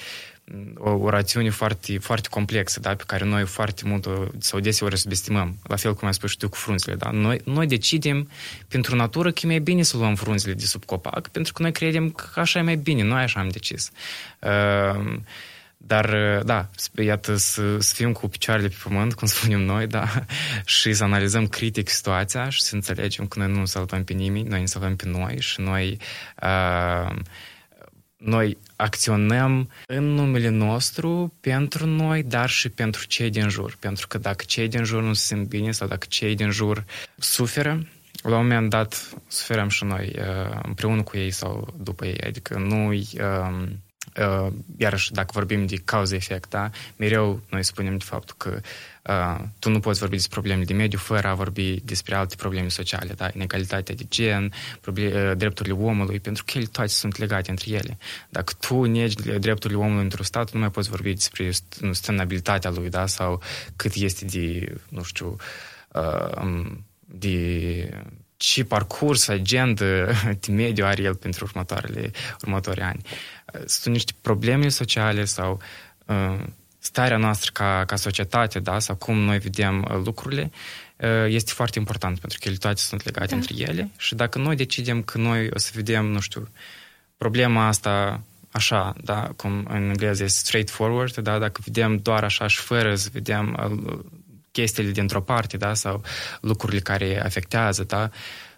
o, o rațiune foarte, foarte complexă, da, pe care noi foarte mult sau deseori subestimăm, la fel cum ai spus și tu cu frunzele. Da? Noi, noi decidem pentru natură că e mai bine să luăm frunzele de sub copac, pentru că noi credem că așa e mai bine, noi așa am decis. Uh, dar, uh, da, iată, să, să fim cu picioarele pe pământ, cum spunem noi, da, și să analizăm critic situația și să înțelegem că noi nu salvăm pe nimeni, noi ne salvăm pe noi și noi, uh, noi acționăm în numele nostru pentru noi, dar și pentru cei din jur. Pentru că dacă cei din jur nu se simt bine sau dacă cei din jur suferă, la un moment dat suferăm și noi uh, împreună cu ei sau după ei. Adică nu uh, Uh, iarăși, dacă vorbim de cauză-efect, da? mereu noi spunem de faptul că uh, tu nu poți vorbi despre problemele de mediu fără a vorbi despre alte probleme sociale, da? inegalitatea de gen, probleme, uh, drepturile omului, pentru că ele toate sunt legate între ele. Dacă tu negi drepturile omului într-un stat, nu mai poți vorbi despre sustenabilitatea lui, da? sau cât este de, nu știu, uh, um, de ce parcurs, agenda de mediu are el pentru următoarele, următorii ani sunt niște probleme sociale sau uh, starea noastră ca, ca societate, da, sau cum noi vedem uh, lucrurile, uh, este foarte important, pentru că ele toate sunt legate da. între ele și dacă noi decidem că noi o să vedem, nu știu, problema asta așa, da, cum în engleză este straightforward, da, dacă vedem doar așa și fără să vedem chestiile dintr-o parte, da, sau lucrurile care afectează, da,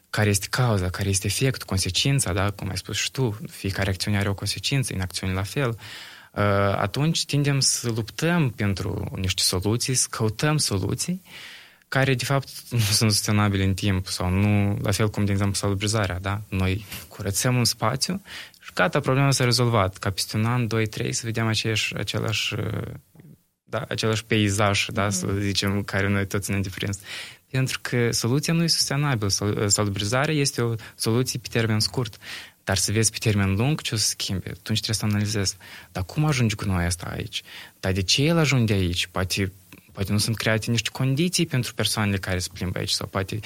care este cauza, care este efectul, consecința, da, cum ai spus și tu, fiecare acțiune are o consecință, în acțiune la fel, uh, atunci tindem să luptăm pentru niște soluții, să căutăm soluții care, de fapt, nu sunt sustenabile în timp sau nu, la fel cum, de exemplu, salubrizarea, da? Noi curățăm un spațiu și gata, problema s-a rezolvat. Ca peste un an, doi, trei, să vedem aceeași, același, da, același peisaj, da, mm. să zicem, care noi toți ne-am deprins. Pentru că soluția nu e sustenabilă. Salubrizarea este o soluție pe termen scurt. Dar să vezi pe termen lung ce o să schimbe, atunci trebuie să analizezi. Dar cum ajunge cu noi asta aici? Dar de ce el ajunge aici? Poate poate nu sunt create niște condiții pentru persoanele care se plimbă aici sau poate...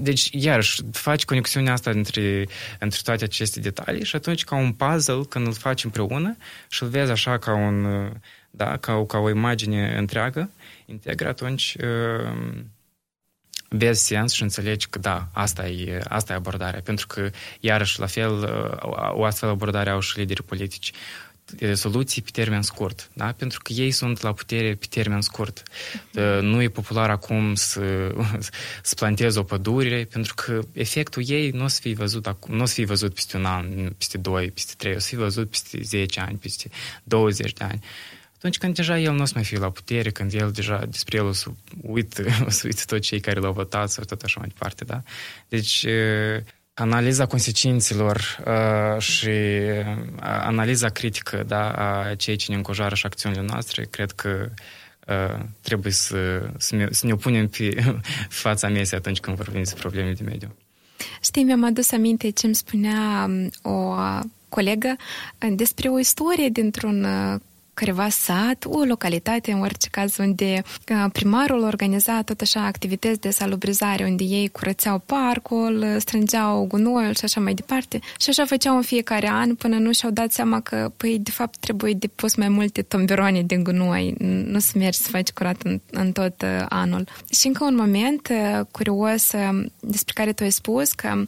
Deci, iarăși, faci conexiunea asta între, între toate aceste detalii și atunci ca un puzzle, când îl faci împreună și îl vezi așa ca un... Da, ca, ca o imagine întreagă, integră, atunci uh, vezi sens și înțelegi că da, asta e, asta e abordarea. Pentru că, iarăși, la fel, uh, o astfel abordare au și liderii politici soluții pe termen scurt, da? pentru că ei sunt la putere pe termen scurt. Uh, nu e popular acum să, să plantezi o pădure, pentru că efectul ei nu o să fie văzut acum, nu o să fie văzut peste un an, peste doi, peste trei, o să fie văzut peste 10 ani, peste 20 de ani atunci când deja el nu o să mai fie la putere, când el deja despre el o să uită, o să uită toți cei care l-au votat sau tot așa mai departe, da? Deci, analiza consecințelor uh, și analiza critică da, a cei ce ne încojoară și acțiunile noastre, cred că uh, trebuie să, să, ne, să ne opunem pe fața mesei atunci când vorbim despre probleme de mediu. Știi, mi-am adus aminte ce îmi spunea o colegă despre o istorie dintr-un careva sat, o localitate, în orice caz, unde primarul organiza tot așa activități de salubrizare, unde ei curățeau parcul, strângeau gunoiul și așa mai departe. Și așa făceau în fiecare an până nu și-au dat seama că, păi, de fapt, trebuie depus mai multe tomberoane de gunoi, nu să mergi să faci curat în, în tot anul. Și încă un moment curios despre care tu ai spus că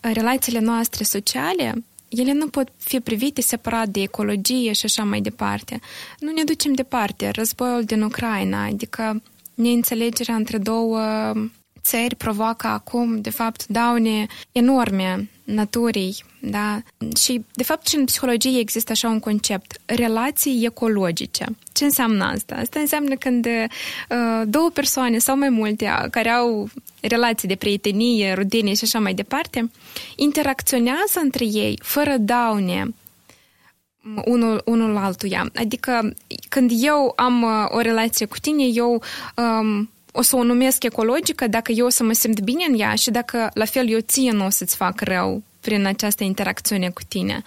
relațiile noastre sociale ele nu pot fi privite separat de ecologie și așa mai departe. Nu ne ducem departe. Războiul din Ucraina, adică neînțelegerea între două țări provoacă acum, de fapt, daune enorme naturii, da? Și, de fapt, și în psihologie există așa un concept, relații ecologice. Ce înseamnă asta? Asta înseamnă când uh, două persoane sau mai multe care au relații de prietenie, rudenie și așa mai departe, interacționează între ei fără daune unul, unul altuia. Adică când eu am uh, o relație cu tine, eu um, o să o numesc ecologică dacă eu o să mă simt bine în ea și dacă la fel eu ție nu o să-ți fac rău prin această interacțiune cu tine.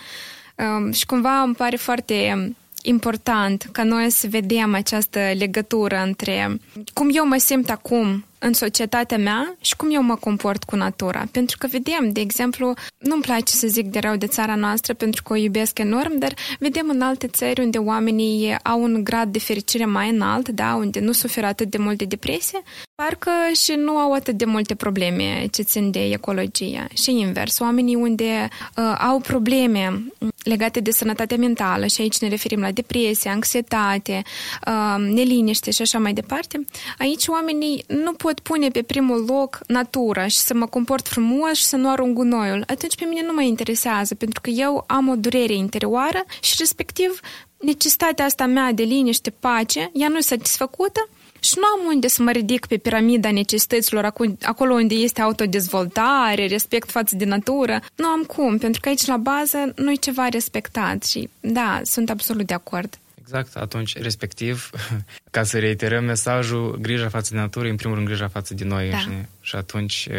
Um, și cumva îmi pare foarte important ca noi să vedem această legătură între cum eu mă simt acum în societatea mea și cum eu mă comport cu natura. Pentru că vedem, de exemplu, nu-mi place să zic de rău de țara noastră pentru că o iubesc enorm, dar vedem în alte țări unde oamenii au un grad de fericire mai înalt, da, unde nu suferă atât de mult de depresie, parcă și nu au atât de multe probleme ce țin de ecologie. Și invers, oamenii unde uh, au probleme legate de sănătatea mentală și aici ne referim la depresie, anxietate, uh, neliniște și așa mai departe, aici oamenii nu pot pune pe primul loc natura și să mă comport frumos și să nu arunc gunoiul. Atunci pe mine nu mă interesează, pentru că eu am o durere interioară și respectiv necesitatea asta mea de liniște, pace, ea nu e satisfăcută și nu am unde să mă ridic pe piramida necesităților acolo unde este autodezvoltare, respect față de natură. Nu am cum, pentru că aici la bază nu e ceva respectat și da, sunt absolut de acord. Exact, atunci, respectiv, ca să reiterăm mesajul, grija față de natură, în primul rând grija față de noi da. înșine. Și atunci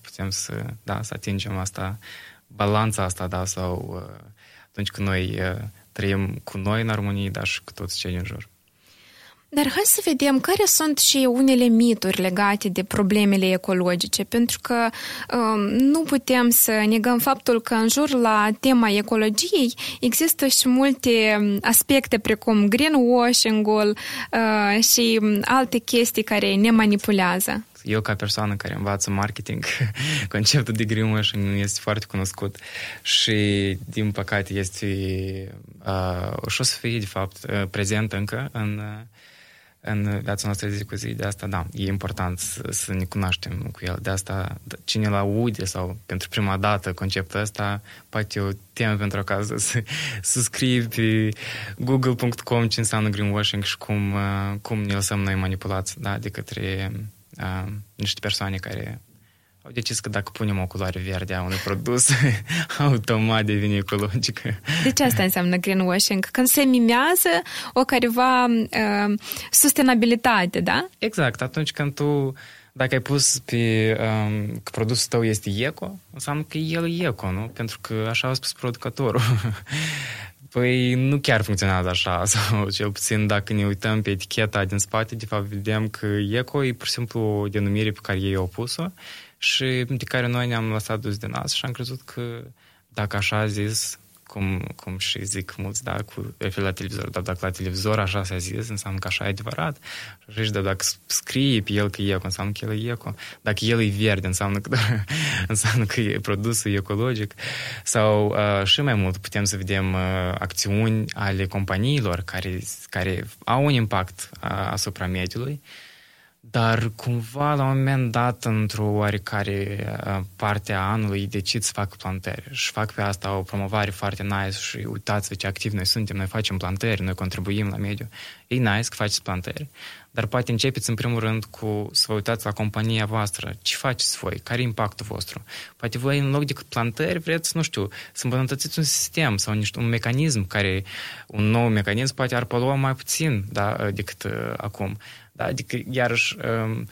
putem să, da, să atingem asta, balanța asta, da, sau atunci când noi trăim cu noi în armonie, dar și cu toți cei din jur. Dar hai să vedem care sunt și unele mituri legate de problemele ecologice, pentru că um, nu putem să negăm faptul că în jur la tema ecologiei există și multe um, aspecte precum greenwashing-ul uh, și um, alte chestii care ne manipulează. Eu, ca persoană care învață marketing, conceptul de greenwashing nu este foarte cunoscut și, din păcate, este uh, și o să fie, de fapt, uh, prezent încă în uh, în viața noastră zi cu zi. De asta, da, e important să, să ne cunoaștem cu el. De asta, cine la aude sau pentru prima dată conceptul ăsta, poate o temă pentru acasă să, să scrie pe google.com ce înseamnă greenwashing și cum, uh, cum ne lăsăm noi manipulați da, de către uh, niște persoane care au decis că dacă punem o culoare verde a unui produs, automat devine ecologică. Deci asta înseamnă greenwashing, când se mimează o careva uh, sustenabilitate, da? Exact, atunci când tu dacă ai pus pe um, că produsul tău este eco, înseamnă că el e eco, nu? Pentru că așa a spus producătorul. Păi nu chiar funcționează așa, sau cel puțin dacă ne uităm pe eticheta din spate, de fapt vedem că eco e pur și simplu o denumire pe care ei au pus-o și de care noi ne-am lăsat dus de nas și am crezut că dacă așa zis, cum, cum și zic mulți, da, cu refer la televizor, dar dacă la televizor așa s-a zis, înseamnă că așa e adevărat. Și dar dacă scrie pe el că e eco, înseamnă că el e eco. Dacă el e verde, înseamnă că, înseamnă că e produsul ecologic. Sau uh, și mai mult putem să vedem uh, acțiuni ale companiilor care, care au un impact uh, asupra mediului dar cumva, la un moment dat, într-o oarecare uh, parte a anului, decid să fac plantări. Și fac pe asta o promovare foarte nice și uitați-vă ce activ noi suntem, noi facem plantări, noi contribuim la mediu. E nice că faceți plantări, dar poate începeți în primul rând cu să vă uitați la compania voastră. Ce faceți voi? Care e impactul vostru? Poate voi în loc de plantări vreți, nu știu, să îmbunătățiți un sistem sau niște, un mecanism care, un nou mecanism poate ar polua mai puțin da, decât uh, acum. Da? Adică, iarăși, um,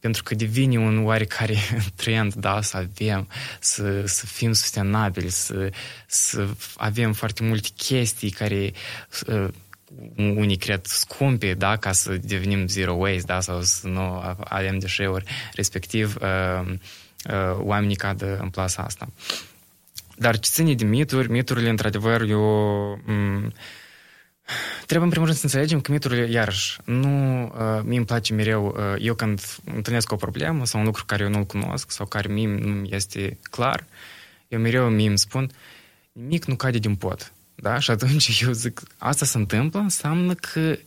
pentru că devine un oarecare trend, da, să avem, să, să fim sustenabili, să, să avem foarte multe chestii care uh, unii cred scumpe, da, ca să devenim zero waste, da, sau să nu avem deșeuri, respectiv uh, uh, oamenii cad în plasa asta. Dar ce ține de mituri, miturile, într-adevăr, eu... Um, Trebuie în primul rând să înțelegem că miturile, iarăși, nu, uh, mie îmi place mereu, uh, eu când întâlnesc o problemă sau un lucru care eu nu-l cunosc sau care mie nu este clar, eu mereu mie îmi spun, nimic nu cade din pot. Da? Și atunci eu zic, asta se întâmplă, înseamnă că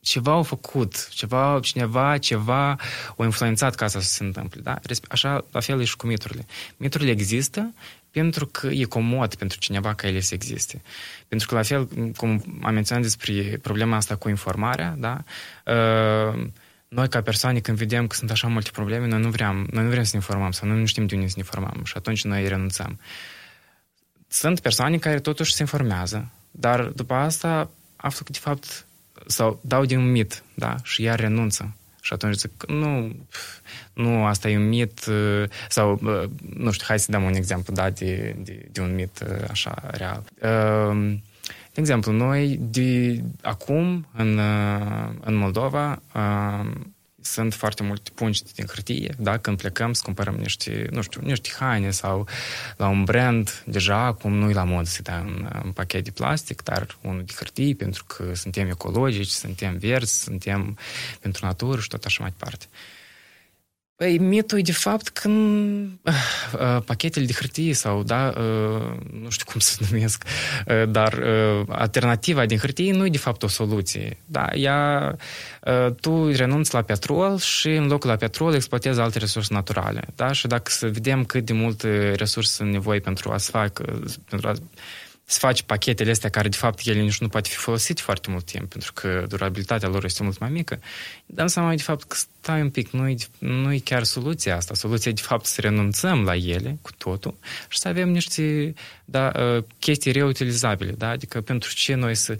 ceva au făcut, ceva, cineva, ceva o influențat ca asta să se întâmple. Da? Așa, la fel e și cu miturile. Miturile există pentru că e comod pentru cineva ca ele să existe. Pentru că, la fel, cum am menționat despre problema asta cu informarea, da? Uh, noi ca persoane când vedem că sunt așa multe probleme, noi nu vrem, noi nu vrem să ne informăm sau noi nu știm de unde să ne informăm și atunci noi renunțăm. Sunt persoane care totuși se informează, dar după asta află că de fapt sau dau din un mit, da, și iar renunță. Și atunci zic, nu, nu, asta e un mit, uh, sau, uh, nu știu, hai să dăm un exemplu, da, de, de, de un mit uh, așa real. De exemplu, noi de acum, în, în Moldova, sunt foarte multe pungi din hârtie, da? Când plecăm să cumpărăm niște, nu știu, niște haine sau la un brand, deja acum nu-i la mod să dai un, un pachet de plastic, dar unul de hârtie, pentru că suntem ecologici, suntem verzi, suntem pentru natură și tot așa mai departe. Păi, mitul e de fapt că uh, pachetele de hârtie sau, da, uh, nu știu cum să numesc, uh, dar uh, alternativa din hârtie nu e de fapt o soluție. Da, ea, uh, tu renunți la petrol și în locul la petrol exploatezi alte resurse naturale. Da? Și dacă să vedem cât de multe resurse sunt nevoie pentru a se fac, pentru a să faci pachetele astea care, de fapt, ele nici nu poate fi folosit foarte mult timp, pentru că durabilitatea lor este mult mai mică, dăm seama, de fapt, că stai un pic, nu-i, nu-i chiar soluția asta. Soluția, de fapt, să renunțăm la ele cu totul și să avem niște da, ă, chestii reutilizabile, da? Adică pentru ce noi să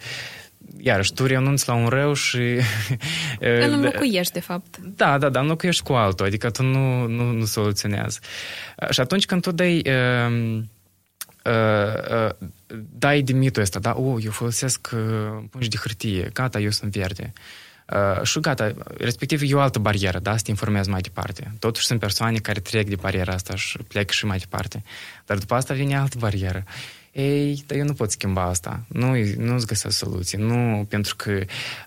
iarăși, tu renunți la un rău și... Îl înlocuiești, de fapt. Da, da, da, înlocuiești cu altul, adică tu nu, nu, nu soluționează. Și atunci când tu dai... Uh, uh, uh, dai de mitul ăsta, da? Oh, eu folosesc uh, pungi de hârtie, gata, eu sunt verde. Uh, și gata, respectiv e o altă barieră, da? Să te informezi mai departe. Totuși sunt persoane care trec de bariera asta și plec și mai departe. Dar după asta vine altă barieră. Ei, dar eu nu pot schimba asta. Nu, nu-ți găsesc soluții. Nu, pentru că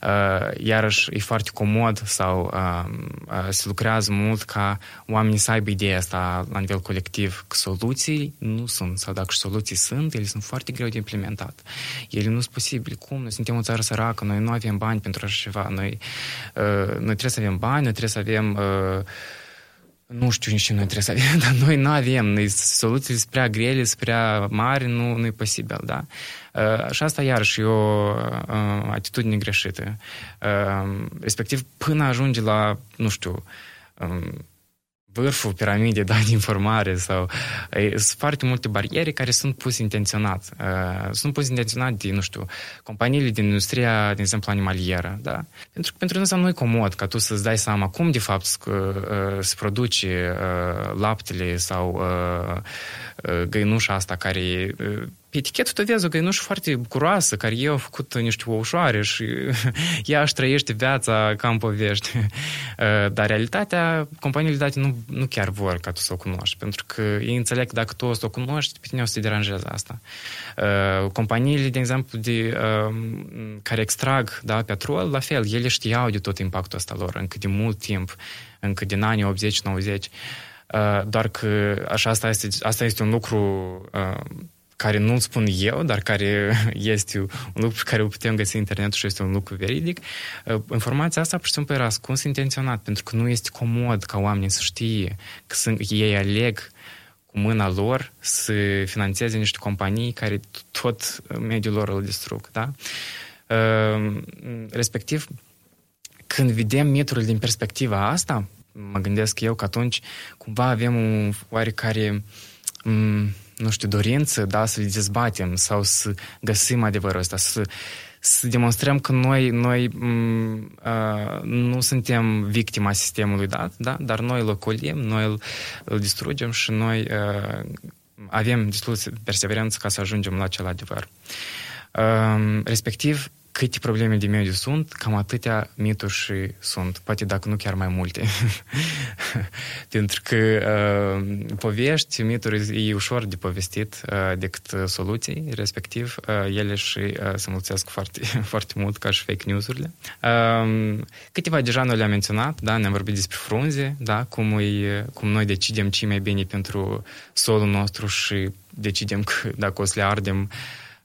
uh, iarăși e foarte comod sau uh, uh, se lucrează mult ca oamenii să aibă ideea asta la nivel colectiv, că soluții nu sunt. Sau dacă soluții sunt, ele sunt foarte greu de implementat. Ele nu sunt posibile. Cum? Noi suntem o țară săracă, noi nu avem bani pentru așa ceva. Noi, uh, noi trebuie să avem bani, noi trebuie să avem uh, nu știu nici ce noi trebuie să avem, dar noi nu avem. Noi, soluțiile sunt prea grele, sunt prea mari, nu, nu e posibil, da? Uh, și asta iarăși e o uh, atitudine greșită. Uh, respectiv, până ajunge la, nu știu, um, vârful piramidei da, de informare sau e, sunt foarte multe bariere care sunt puse intenționat. Uh, sunt puse intenționat de, nu știu, companiile din industria, de exemplu, animalieră, da? Pentru că pentru noi nu e comod ca tu să-ți dai seama cum, de fapt, uh, se produce uh, laptele sau uh, uh, găinușa asta care uh, pe etichetă tu vezi o găinușă foarte bucuroasă, care eu a făcut niște oușoare și ea își trăiește viața ca în povești. Dar realitatea, companiile date nu, nu chiar vor ca tu să o cunoști, pentru că ei înțeleg că dacă tu o să o cunoști, pe tine o să te deranjeze asta. Companiile, de exemplu, de, care extrag da, petrol, la fel, ele știau de tot impactul ăsta lor încă de mult timp, încă din anii 80-90, doar că așa asta este, asta este un lucru care nu-l spun eu, dar care este un lucru pe care îl putem găsi în internet și este un lucru veridic, uh, informația asta pur și simplu era ascuns intenționat, pentru că nu este comod ca oamenii să știe că sunt, ei aleg cu mâna lor să financeze niște companii care tot mediul lor îl distrug. Da? Uh, respectiv, când vedem miturile din perspectiva asta, mă gândesc eu că atunci cumva avem un oarecare nu știu, dorință, da, să le dezbatem sau să găsim adevărul ăsta, să, să demonstrăm că noi, noi m- uh, nu suntem victima sistemului dat, da, dar noi îl ocolim, noi îl, îl distrugem și noi uh, avem destul de perseverență ca să ajungem la acel adevăr. Uh, respectiv, câte probleme de mediu sunt, cam atâtea mituri și sunt, poate dacă nu chiar mai multe. Pentru că uh, povești, mituri e ușor de povestit uh, decât uh, soluții, respectiv uh, ele și uh, se mulțesc foarte, foarte mult ca și fake news-urile. Uh, câteva deja noi le-am menționat, da, ne-am vorbit despre frunze, da, cum, îi, cum noi decidem ce mai bine pentru solul nostru și decidem că dacă o să le ardem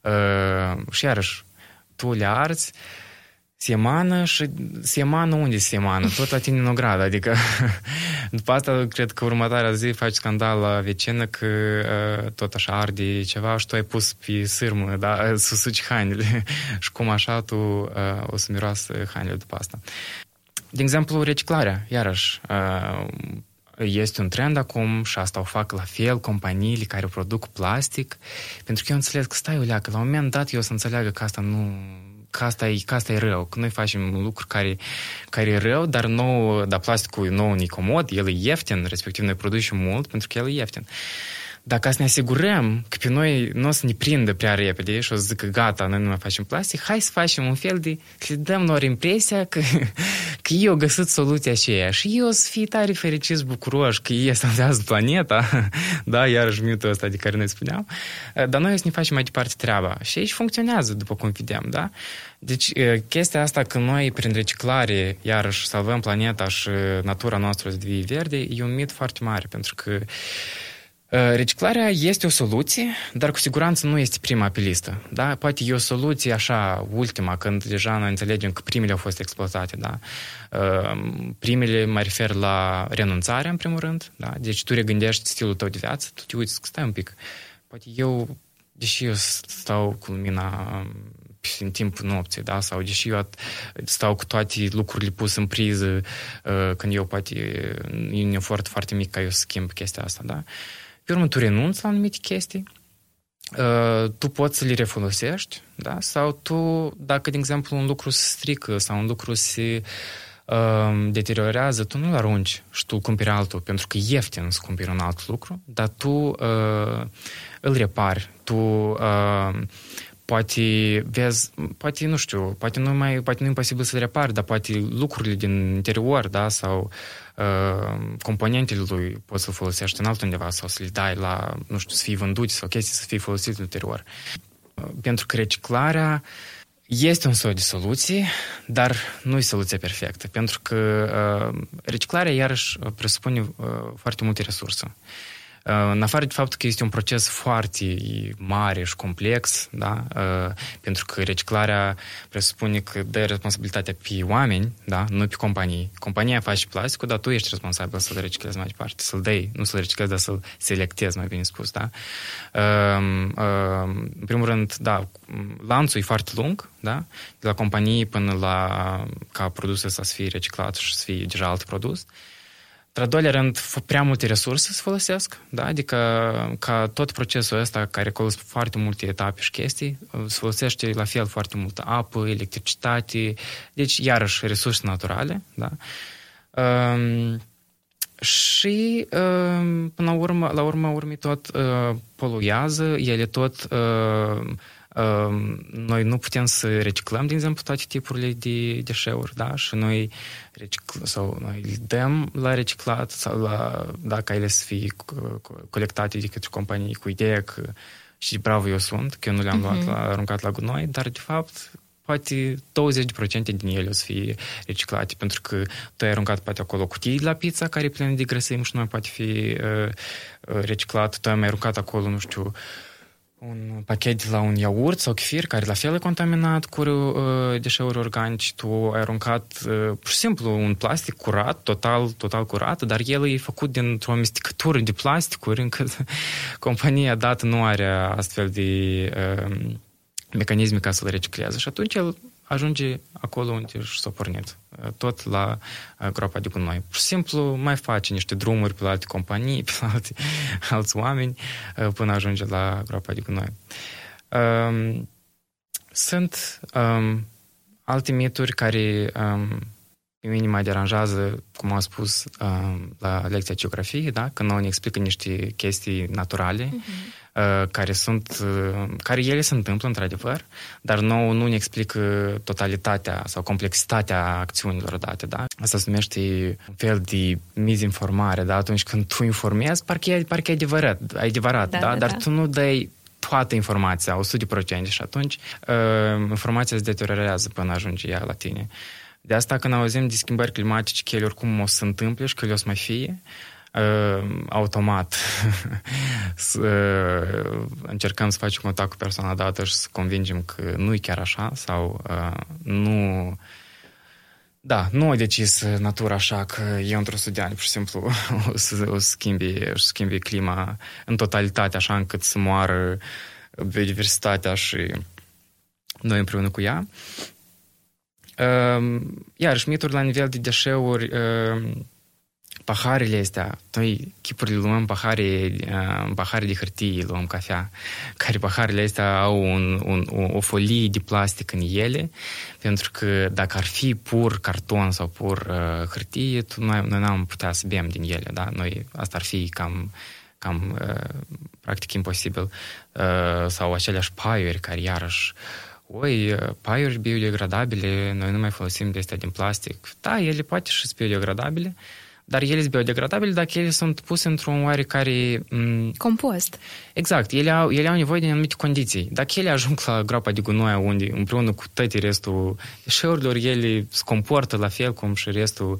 uh, și iarăși tu le arzi, se emană și se emană unde se emană? Tot la tine în ogradă, adică după asta cred că următoarea zi faci scandal la vecină că uh, tot așa arde ceva și tu ai pus pe sârmă, da, să suci hainele și cum așa tu uh, o să miroasă hainele după asta. De exemplu, reciclarea, iarăși, uh, este un trend acum și asta o fac la fel companiile care produc plastic, pentru că eu înțeleg că stai o leacă, la un moment dat eu să înțeleagă că asta nu că asta e, că asta e rău, că noi facem lucruri care, care e rău, dar nou, dar plasticul nou nu comod, el e ieftin, respectiv noi producem mult pentru că el e ieftin. Dacă să ne asigurăm că pe noi nu o să ne prindă prea repede și o să zică gata, noi nu mai facem plastic, hai să facem un fel de, să le dăm lor impresia că, că eu am găsit soluția aceea. Și eu o să fie tare fericit bucuroși că ei salvează planeta, da, iarăși mitul ăsta de care noi spuneam, dar noi o să ne facem mai departe treaba. Și aici funcționează după cum vedem, da? Deci, chestia asta că noi, prin reciclare, iarăși salvăm planeta și natura noastră să devii verde, e un mit foarte mare, pentru că Reciclarea este o soluție, dar cu siguranță nu este prima pe listă. Da? Poate e o soluție așa, ultima, când deja noi înțelegem că primele au fost exploatate. Da? Primele mă refer la renunțarea, în primul rând. Da? Deci tu regândești stilul tău de viață, tu te uiți, stai un pic. Poate eu, deși eu stau cu lumina în timpul nopții, da? sau deși eu stau cu toate lucrurile puse în priză, când eu poate e un efort foarte mic ca eu să schimb chestia asta, da? Pe urmă, tu renunți la anumite chestii, uh, tu poți să le refolosești, da? sau tu, dacă, de exemplu, un lucru se strică sau un lucru se uh, deteriorează, tu nu-l arunci și tu cumperi altul, pentru că e ieftin să cumperi un alt lucru, dar tu uh, îl repari, tu uh, poate vezi, poate, nu știu, poate nu mai, poate nu e posibil să repari, dar poate lucrurile din interior, da, sau uh, componentele lui poți să folosești în altundeva sau să le dai la, nu știu, să fie vândute sau chestii să fie folosite ulterior. Uh, pentru că reciclarea este un soi de soluție, dar nu e soluția perfectă, pentru că uh, reciclarea, iarăși, presupune uh, foarte multe resurse. În afară de faptul că este un proces foarte mare și complex, da? pentru că reciclarea presupune că dă responsabilitatea pe oameni, da? nu pe companii. Compania face plasticul, dar tu ești responsabil să-l reciclezi mai departe, să-l dai, nu să-l reciclezi, dar să-l selectezi, mai bine spus. Da? În primul rând, da, lanțul e foarte lung, da? de la companii până la ca produsul să fie reciclat și să fie deja alt produs. Într-al doilea rând, prea multe resurse să folosesc, da? adică ca tot procesul ăsta, care acolo sunt foarte multe etape și chestii, se folosește la fel foarte multă apă, electricitate, deci iarăși resurse naturale, da? Um, și um, până la urmă, la urmă urmei tot uh, poluează, ele tot uh, noi nu putem să reciclăm, de exemplu, toate tipurile de deșeuri, da? Și noi recicl- sau noi le dăm la reciclat sau la, dacă ele să fie colectate de către companii cu ideea că și bravo eu sunt, că eu nu le-am uh-huh. luat, la, aruncat la gunoi, dar de fapt poate 20% din ele o să fie reciclate, pentru că tu ai aruncat poate acolo cutii la pizza care e plină de grăsimi și nu mai poate fi uh, reciclat, tu ai mai aruncat acolo, nu știu, uh, un pachet de la un iaurt sau kefir care la fel e contaminat cu uh, deșeuri organice, tu ai aruncat uh, pur și simplu un plastic curat, total, total curat, dar el e făcut dintr-o amestecătură de plasticuri încât compania dată nu are astfel de uh, mecanisme ca să le recicleze. Și atunci el ajunge acolo unde și s-a pornit, tot la groapa de gunoi. Pur și simplu mai face niște drumuri pe la alte companii, pe la alte, alți oameni, până ajunge la groapa de gunoi. Um, sunt um, alte mituri care um, pe mine mai deranjează, cum am spus um, la lecția geografiei, da? când noi ne explică niște chestii naturale, uh-huh care sunt, care ele se întâmplă într-adevăr, dar nou nu ne explică totalitatea sau complexitatea acțiunilor date, da? Asta se numește un fel de mizinformare, da? Atunci când tu informezi, parcă e, parcă e adevărat, adevărat da, da? da? Dar da. tu nu dai toată informația, 100% și atunci uh, informația se deteriorează până ajunge ea la tine. De asta când auzim de schimbări climatice, că ele oricum o să se întâmple și că ele o să mai fie, uh, automat să uh, încercăm să facem contact cu persoana dată și să convingem că nu e chiar așa sau uh, nu da, nu a decis natura așa că eu într-o studian, pur și simplu, o să, o să schimbi, o să schimbi clima în totalitate, așa încât să moară biodiversitatea și noi împreună cu ea. uh, iarăși, mituri la nivel de deșeuri, uh, paharele astea, noi chipurile luăm pahare, uh, pahare de hârtie, luăm cafea, care paharele astea au un, un, o, o folie de plastic în ele, pentru că dacă ar fi pur carton sau pur uh, hârtie, tu, noi, noi n-am putea să bem din ele, da? Noi, asta ar fi cam, cam uh, practic imposibil. Uh, sau aceleași paiuri care iarăși oi, uh, paiuri biodegradabile, noi nu mai folosim de astea din plastic. Da, ele poate și sunt biodegradabile, dar ele sunt biodegradabile dacă ele sunt puse într-un oarecare... M- Compost. Exact. Ele au, ele au nevoie de anumite condiții. Dacă ele ajung la groapa de gunoi unde împreună cu toate restul deșeurilor, ele se comportă la fel cum și restul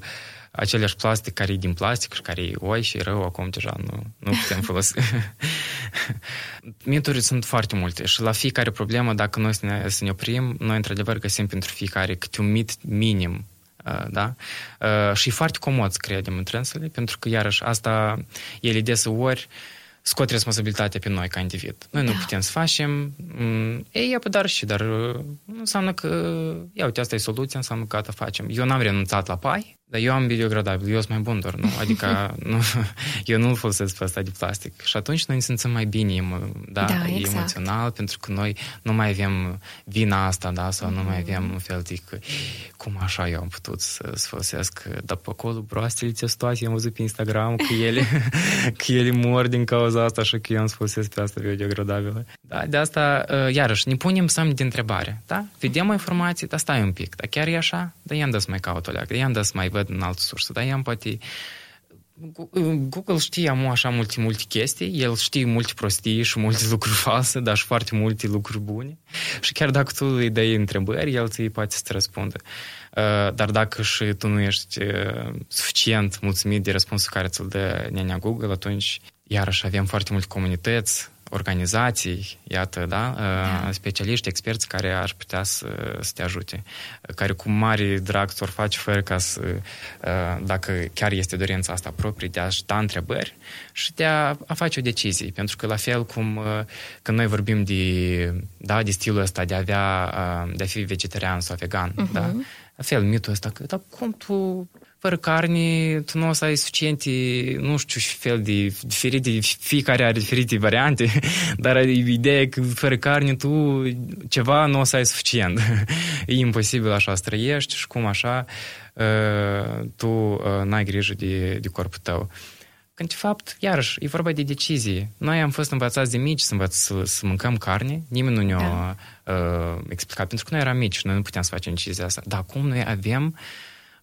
aceleași plastic care e din plastic și care e oi și rău, acum deja nu, nu putem folosi. Mituri sunt foarte multe și la fiecare problemă, dacă noi să ne, să ne oprim, noi într-adevăr găsim pentru fiecare câte un mit minim da? Și e foarte comod să credem în trânsele, pentru că, iarăși, asta, ele deseori scot responsabilitatea pe noi ca individ. Noi da. nu putem să facem, ei, ia dar și, dar nu înseamnă că, ia uite, asta e soluția, înseamnă că asta facem. Eu n-am renunțat la pai, dar eu am biodegradabil, eu sunt mai bun doar, nu? Adică nu, eu nu folosesc pe asta de plastic. Și atunci noi ne simțim mai bine da, da, exact. emoțional, pentru că noi nu mai avem vina asta, da, sau mm. nu mai avem un fel de că, cum așa eu am putut să, să folosesc, dar pe acolo broastele testoase, am văzut pe Instagram că ele, că ele mor din cauza asta și că eu am să folosesc pe asta biodegradabilă. Da, de asta, uh, iarăși, ne punem semn de întrebare, da? Vedem o informație, dar stai un pic, dar chiar e așa? Dar i-am dat să mai caut o leacă, i-am dat să mai văd în altă sursă, dar i-am poate... Google știe am așa multe, multe chestii, el știe multe prostii și multe lucruri false, dar și foarte multe lucruri bune. Și chiar dacă tu îi dai întrebări, el ți poate să te răspundă. Uh, dar dacă și tu nu ești uh, suficient mulțumit de răspunsul care ți-l dă nenea Google, atunci iarăși avem foarte multe comunități organizații, iată, da, da. specialiști, experți care ar putea să, să te ajute, care cu mare drag ți-or face fără ca să, dacă chiar este dorința asta proprie, de a-și da întrebări și de a, a face o decizie. Pentru că la fel cum când noi vorbim de, da, de stilul ăsta de a avea, de a fi vegetarian sau vegan, uh-huh. da, la fel, mitul ăsta, că, dar cum tu fără carne, tu nu o să ai suficiente, nu știu ce fel de diferite, fiecare are diferite variante, dar ideea e că fără carne tu ceva nu o să ai suficient. e imposibil așa să trăiești și cum așa uh, tu uh, n-ai grijă de, de corpul tău. Când, de fapt, iarăși, e vorba de decizie. Noi am fost învățați de mici să, învăț, să, să mâncăm carne, nimeni nu ne-a da. uh, explicat, pentru că noi eram mici și noi nu puteam să facem decizia asta. Dar acum noi avem uh,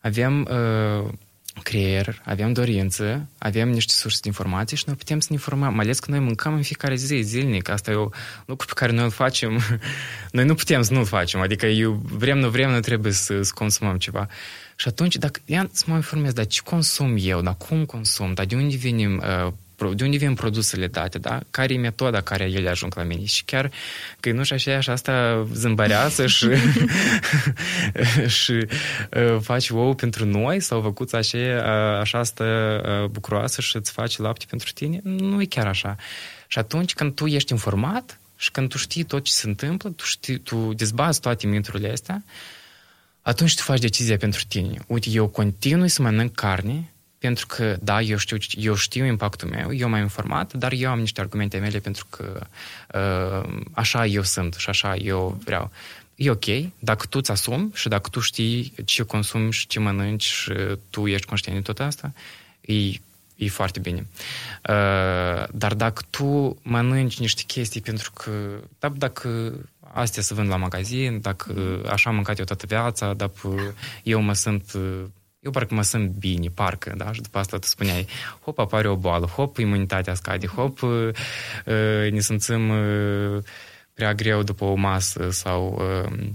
avem uh, creier, avem dorință, avem niște surse de informații și noi putem să ne informăm, mai ales că noi mâncăm în fiecare zi, zilnic. Asta e o lucru pe care noi îl facem. noi nu putem să nu-l facem, adică eu, vrem, nu vrem, nu trebuie să, să consumăm ceva. Și atunci, dacă ia să mă informez, dar ce consum eu, dar cum consum, dar de unde vine uh, de unde vin produsele date, da? Care e metoda care ele ajung la mine? Și chiar că nu și așa, și asta zâmbăreasă și, și uh, faci ou pentru noi sau făcuți așa, uh, așa asta uh, bucuroasă și îți faci lapte pentru tine, nu e chiar așa. Și atunci când tu ești informat și când tu știi tot ce se întâmplă, tu, știi, tu dezbați toate minturile astea, atunci tu faci decizia pentru tine. Uite, eu continui să mănânc carne pentru că, da, eu știu, eu știu impactul meu, eu m-am informat, dar eu am niște argumente mele pentru că uh, așa eu sunt și așa eu vreau. E ok dacă tu îți asumi și dacă tu știi ce consumi și ce mănânci și tu ești conștient de tot asta, e, e foarte bine. Uh, dar dacă tu mănânci niște chestii pentru că, da, dacă astea se vând la magazin, dacă așa am mâncat eu toată viața, dacă eu mă sunt eu parcă mă simt bine, parcă, da? Și după asta tu spuneai, hop, apare o boală, hop, imunitatea scade, hop, uh, uh, ne simțim uh, prea greu după o masă sau uh,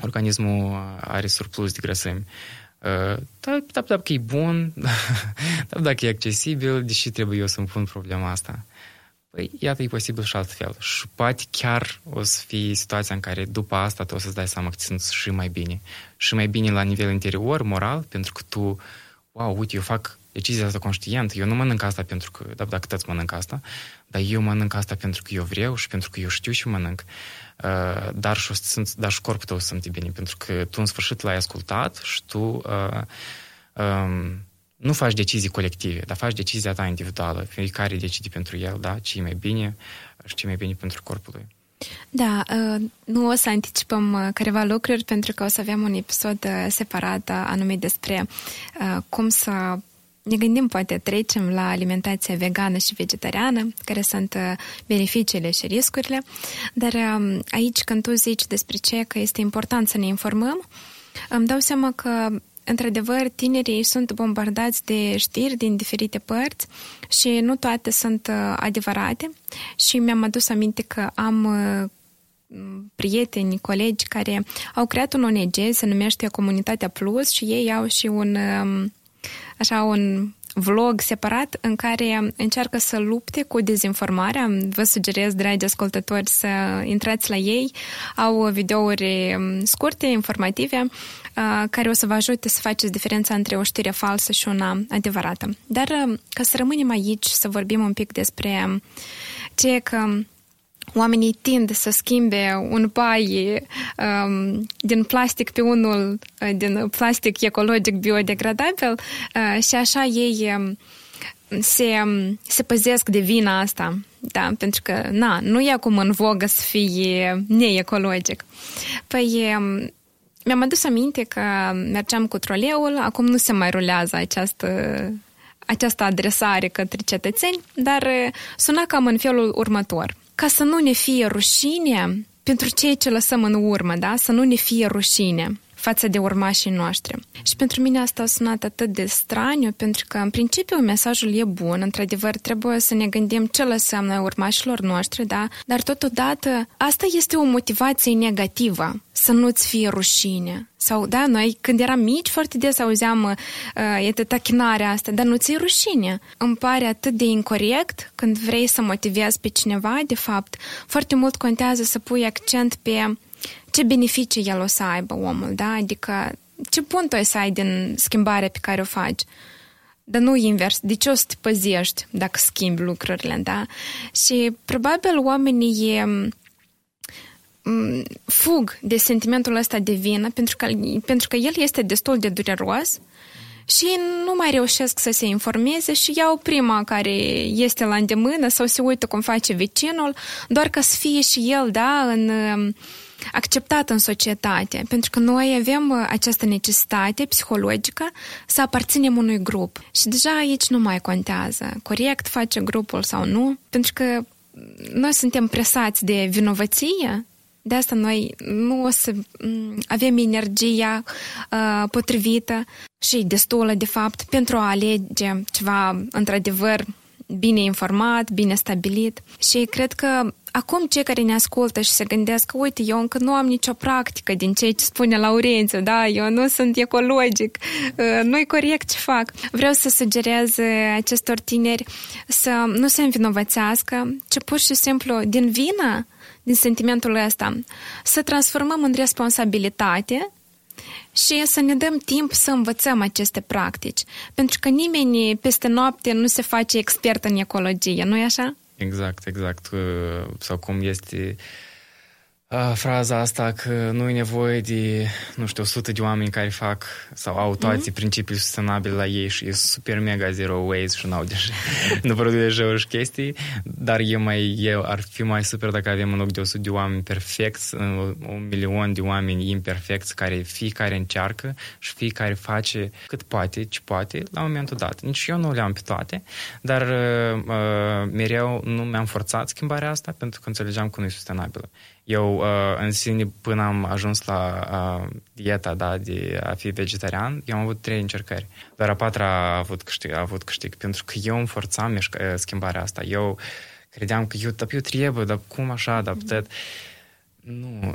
organismul are surplus de grăsimi. Uh, da, da, dacă e bun, da, dacă e accesibil, deși trebuie eu să-mi pun problema asta. Păi, iată, e posibil și altfel. Și poate chiar o să fie situația în care după asta tu o să-ți dai seama că ți și mai bine. Și mai bine la nivel interior, moral, pentru că tu, wow, uite, eu fac decizia asta conștient. Eu nu mănânc asta pentru că, da, dacă toți mănânc asta, dar eu mănânc asta pentru că eu vreau și pentru că eu știu și mănânc. Uh, dar, și, sunt, dar și corpul tău sunt bine, pentru că tu în sfârșit l-ai ascultat și tu uh, um, nu faci decizii colective, dar faci decizia ta individuală. Fiecare decide pentru el, da, ce e mai bine și ce e mai bine pentru corpul lui. Da, uh, nu o să anticipăm uh, careva lucruri pentru că o să avem un episod uh, separat anume despre cum să ne gândim, poate trecem la alimentația vegană și vegetariană, care sunt beneficiile și riscurile, dar um, aici când tu zici despre ce că este important să ne informăm, îmi dau seama că într-adevăr, tinerii sunt bombardați de știri din diferite părți și nu toate sunt uh, adevărate. Și mi-am adus aminte că am uh, prieteni, colegi care au creat un ONG, se numește Comunitatea Plus și ei au și un um, așa un vlog separat în care încearcă să lupte cu dezinformarea. Vă sugerez, dragi ascultători, să intrați la ei. Au videouri um, scurte, informative, care o să vă ajute să faceți diferența între o știre falsă și una adevărată. Dar ca să rămânem aici, să vorbim un pic despre um, ce că oamenii tind să schimbe un pai um, din plastic pe unul din plastic ecologic biodegradabil uh, și așa ei um, se, se păzesc de vina asta. Da, pentru că, na, nu e acum în vogă să fie neecologic. Păi, mi-am adus aminte că mergeam cu troleul, acum nu se mai rulează această, această adresare către cetățeni, dar suna cam în felul următor. Ca să nu ne fie rușine pentru cei ce lăsăm în urmă, da? Să nu ne fie rușine față de urmașii noștri. Și pentru mine asta a sunat atât de straniu, pentru că, în principiu, mesajul e bun, într-adevăr, trebuie să ne gândim ce lăsăm noi urmașilor noștri, da? Dar, totodată, asta este o motivație negativă, să nu-ți fie rușine. Sau, da, noi când eram mici foarte des auzeam uh, e tachinarea asta, dar nu ți-e rușine. Îmi pare atât de incorrect când vrei să motivezi pe cineva, de fapt, foarte mult contează să pui accent pe ce beneficii el o să aibă omul, da? Adică ce punct o să ai din schimbarea pe care o faci? Dar nu invers. De ce o să te păzești dacă schimbi lucrurile, da? Și probabil oamenii e, fug de sentimentul ăsta de vină pentru că, pentru că el este destul de dureros și nu mai reușesc să se informeze și iau prima care este la îndemână sau se uită cum face vecinul, doar ca să fie și el, da, în acceptat în societate, pentru că noi avem uh, această necesitate psihologică să aparținem unui grup. Și deja aici nu mai contează corect face grupul sau nu, pentru că noi suntem presați de vinovăție de asta noi nu o să mm, avem energia uh, potrivită și destulă, de fapt, pentru a alege ceva, într-adevăr, bine informat, bine stabilit. Și cred că acum cei care ne ascultă și se gândesc, uite, eu încă nu am nicio practică din ce spune Laurențiu, da, eu nu sunt ecologic, uh, nu-i corect ce fac. Vreau să sugerez acestor tineri să nu se învinovățească, ci pur și simplu din vină, din sentimentul ăsta, să transformăm în responsabilitate și să ne dăm timp să învățăm aceste practici. Pentru că nimeni peste noapte nu se face expert în ecologie, nu-i așa? Exact, exact. Sau cum este fraza asta că nu e nevoie de, nu știu, 100 de oameni care fac sau au toate mm-hmm. principii sustenabile la ei și e super mega zero waste și n-au deja, nu produc deja și chestii, dar e mai, e, ar fi mai super dacă avem în loc de 100 de oameni perfecți, un milion de oameni imperfecți care fiecare încearcă și fiecare face cât poate, ce poate la momentul dat. Nici eu nu le-am pe toate, dar uh, mereu nu mi-am forțat schimbarea asta pentru că înțelegeam că nu e sustenabilă. Eu, uh, în sine, până am ajuns la uh, dieta da, de a fi vegetarian, eu am avut trei încercări. Doar a patra a avut câștig, a avut câștig pentru că eu îmi forțam mișcă, uh, schimbarea asta. Eu credeam că eu, dar eu trebuie, dar cum așa, dar putet... Nu,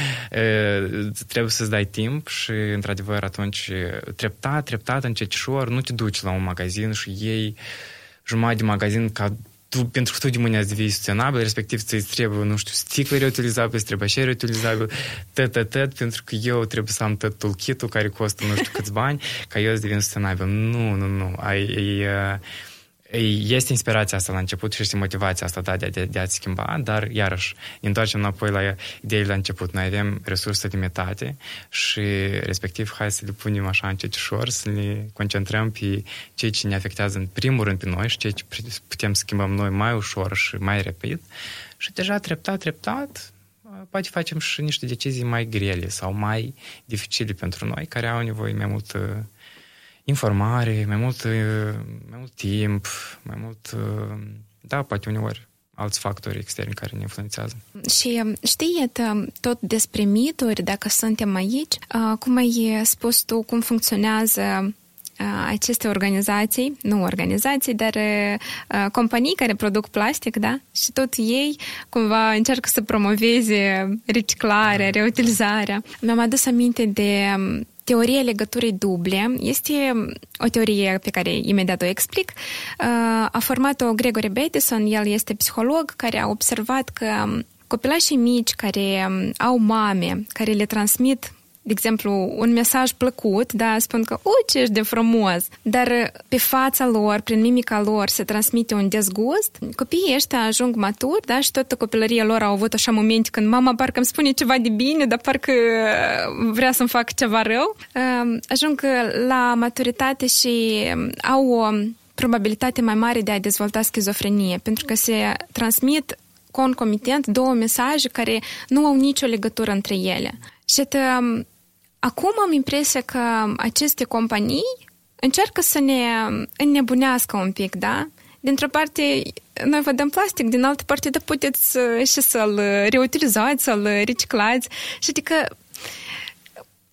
trebuie să-ți dai timp și, într-adevăr, atunci, treptat, treptat, încet și nu te duci la un magazin și iei jumătate de magazin ca tu, pentru că tu de mâine azi devii sustenabil, respectiv ți trebuie, nu știu, sticle reutilizabil, îți trebuie așa reutilizabil, tăt, tăt, tăt, pentru că eu trebuie să am tot toolkit care costă nu știu câți bani, ca eu să devin sustenabil. Nu, nu, nu. Ai, ai, uh, este inspirația asta la început și este motivația asta da, de, de, de a-ți schimba, dar iarăși ne întoarcem înapoi la ideile la început. Noi avem resurse limitate și respectiv hai să le punem așa încet ușor, să ne concentrăm pe ceea ce ne afectează în primul rând pe noi și ceea ce putem schimbăm noi mai ușor și mai rapid și deja treptat, treptat poate facem și niște decizii mai grele sau mai dificile pentru noi, care au nevoie mai mult informare, mai mult, mai mult timp, mai mult, da, poate uneori alți factori externi care ne influențează. Și știi tot despre mituri, dacă suntem aici, cum ai spus tu, cum funcționează aceste organizații, nu organizații, dar uh, companii care produc plastic, da? Și tot ei cumva încearcă să promoveze reciclarea, reutilizarea. Mi-am adus aminte de teoria legăturii duble este o teorie pe care imediat o explic. A format-o Gregory Bateson, el este psiholog care a observat că copilașii mici care au mame care le transmit de exemplu, un mesaj plăcut, da, spun că, o, ce ești de frumos, dar pe fața lor, prin mimica lor, se transmite un dezgust, copiii ăștia ajung maturi, da, și toată copilăria lor au avut așa momente când mama parcă îmi spune ceva de bine, dar parcă vrea să-mi fac ceva rău, ajung la maturitate și au o probabilitate mai mare de a dezvolta schizofrenie, pentru că se transmit concomitent două mesaje care nu au nicio legătură între ele. Și Acum am impresia că aceste companii încearcă să ne înnebunească un pic, da? Dintr-o parte, noi vă dăm plastic, din altă parte, da puteți și să-l reutilizați, să-l reciclați. Și adică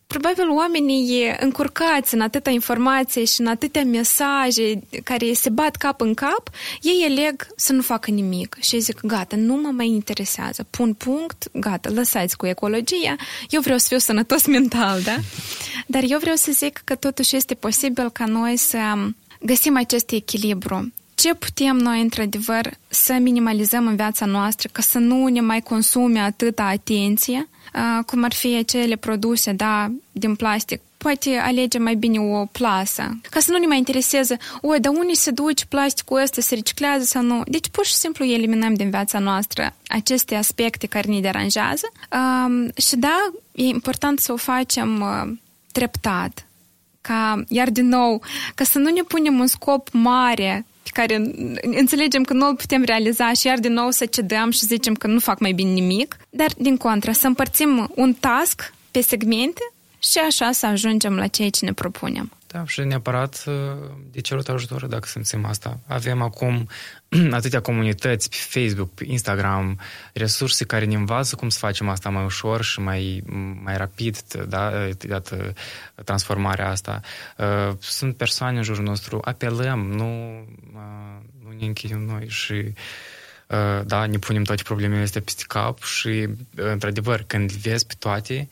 probabil oamenii încurcați în atâta informație și în atâtea mesaje care se bat cap în cap, ei eleg să nu facă nimic și zic, gata, nu mă mai interesează, pun punct, gata, lăsați cu ecologia, eu vreau să fiu sănătos mental, da? Dar eu vreau să zic că totuși este posibil ca noi să găsim acest echilibru. Ce putem noi, într-adevăr, să minimalizăm în viața noastră ca să nu ne mai consume atâta atenție cum ar fi acele produse, da, din plastic, poate alege mai bine o plasă. Ca să nu ne mai intereseze, oi, dar unde se duce plasticul ăsta, se reciclează sau nu? Deci pur și simplu eliminăm din viața noastră aceste aspecte care ne deranjează. Um, și da, e important să o facem uh, treptat. Ca, iar din nou, ca să nu ne punem un scop mare care înțelegem că nu îl putem realiza și iar din nou să cedăm și zicem că nu fac mai bine nimic, dar din contră să împărțim un task pe segmente și așa să ajungem la ceea ce ne propunem. Da, și neapărat uh, de cerut ajutor dacă simțim asta. Avem acum atâtea comunități pe Facebook, pe Instagram, resurse care ne învață cum să facem asta mai ușor și mai, mai rapid, da, iată, transformarea asta. Uh, sunt persoane în jurul nostru, apelăm, nu, uh, nu ne închidem noi și da, ne punem toate problemele astea peste cap și, într-adevăr, când vezi pe toate, și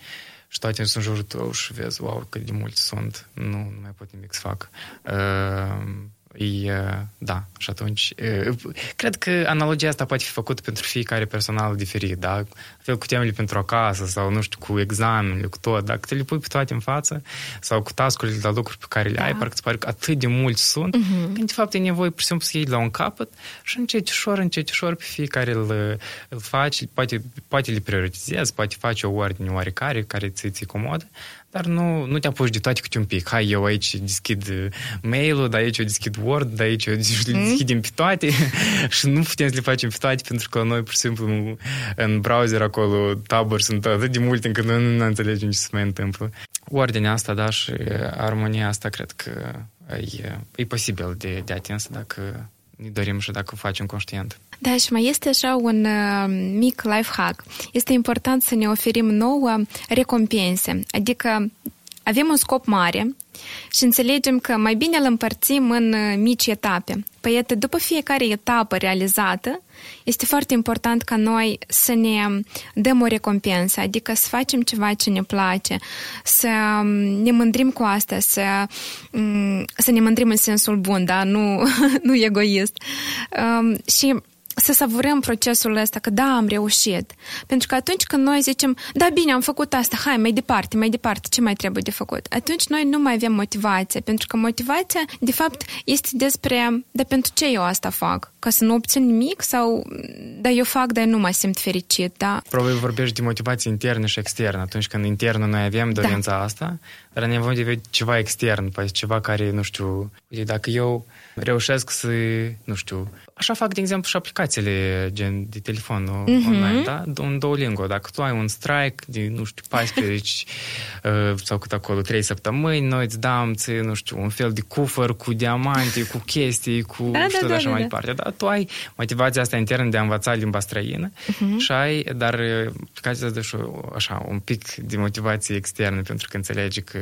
toate sunt jurul tău și vezi, wow, cât de mulți sunt, nu, nu mai pot nimic să fac. Uh, E, da, și atunci e, cred că analogia asta poate fi făcută pentru fiecare personal diferit, da? Fel cu temele pentru acasă sau, nu știu, cu examenele, cu tot, dacă te le pui pe toate în față sau cu tascurile la lucruri pe care le da. ai, parcă îți pare că atât de mulți sunt, uh-huh. când de fapt e nevoie pur și simplu să iei la un capăt și încet ușor, încet ușor pe fiecare îl, îl faci, poate, poate le prioritizezi, poate faci o ordine oarecare care ți ți comodă, dar nu, nu te apuci de toate câte un pic. Hai, eu aici deschid uh, mail-ul, dar aici eu deschid Word, dar aici eu le mm. deschidem pe toate și nu putem să le facem pe toate pentru că noi, pur și simplu, în browser acolo taburi sunt atât de multe încât noi nu înțelegem ce se mai întâmplă. Ordinea asta, da, și armonia asta cred că e, e posibil de, de atins dacă ne dorim și dacă o facem conștient. Da, și mai este așa un uh, mic life hack. Este important să ne oferim nouă recompense. Adică avem un scop mare și înțelegem că mai bine îl împărțim în uh, mici etape. Păi, iată, după fiecare etapă realizată, este foarte important ca noi să ne dăm o recompensă, adică să facem ceva ce ne place, să um, ne mândrim cu asta, să, um, să ne mândrim în sensul bun, da, nu, nu egoist. Um, și să savurăm procesul ăsta, că da, am reușit. Pentru că atunci când noi zicem, da, bine, am făcut asta, hai, mai departe, mai departe, ce mai trebuie de făcut? Atunci noi nu mai avem motivație, pentru că motivația, de fapt, este despre, da, pentru ce eu asta fac? Ca să nu obțin nimic sau, da, eu fac, dar nu mă simt fericit, da? Probabil vorbești de motivație internă și externă. Atunci când internă noi avem da. dorința da. asta, dar nevoie de ceva extern, poate ceva care, nu știu, dacă eu reușesc să, nu știu, Așa fac, de exemplu, și aplicațiile gen de telefon uh-huh. online, da? Un Duolingo. Dacă tu ai un strike de, nu știu, 14 uh, sau cât acolo, 3 săptămâni, noi îți dăm, ți, nu știu, un fel de cufăr cu diamante, cu chestii, cu da, știu, da, așa da, mai da. departe. Da, tu ai motivația asta internă de a învăța limba străină uh-huh. și ai, dar aplicația îți dă și așa, un pic de motivație externă pentru că înțelegi că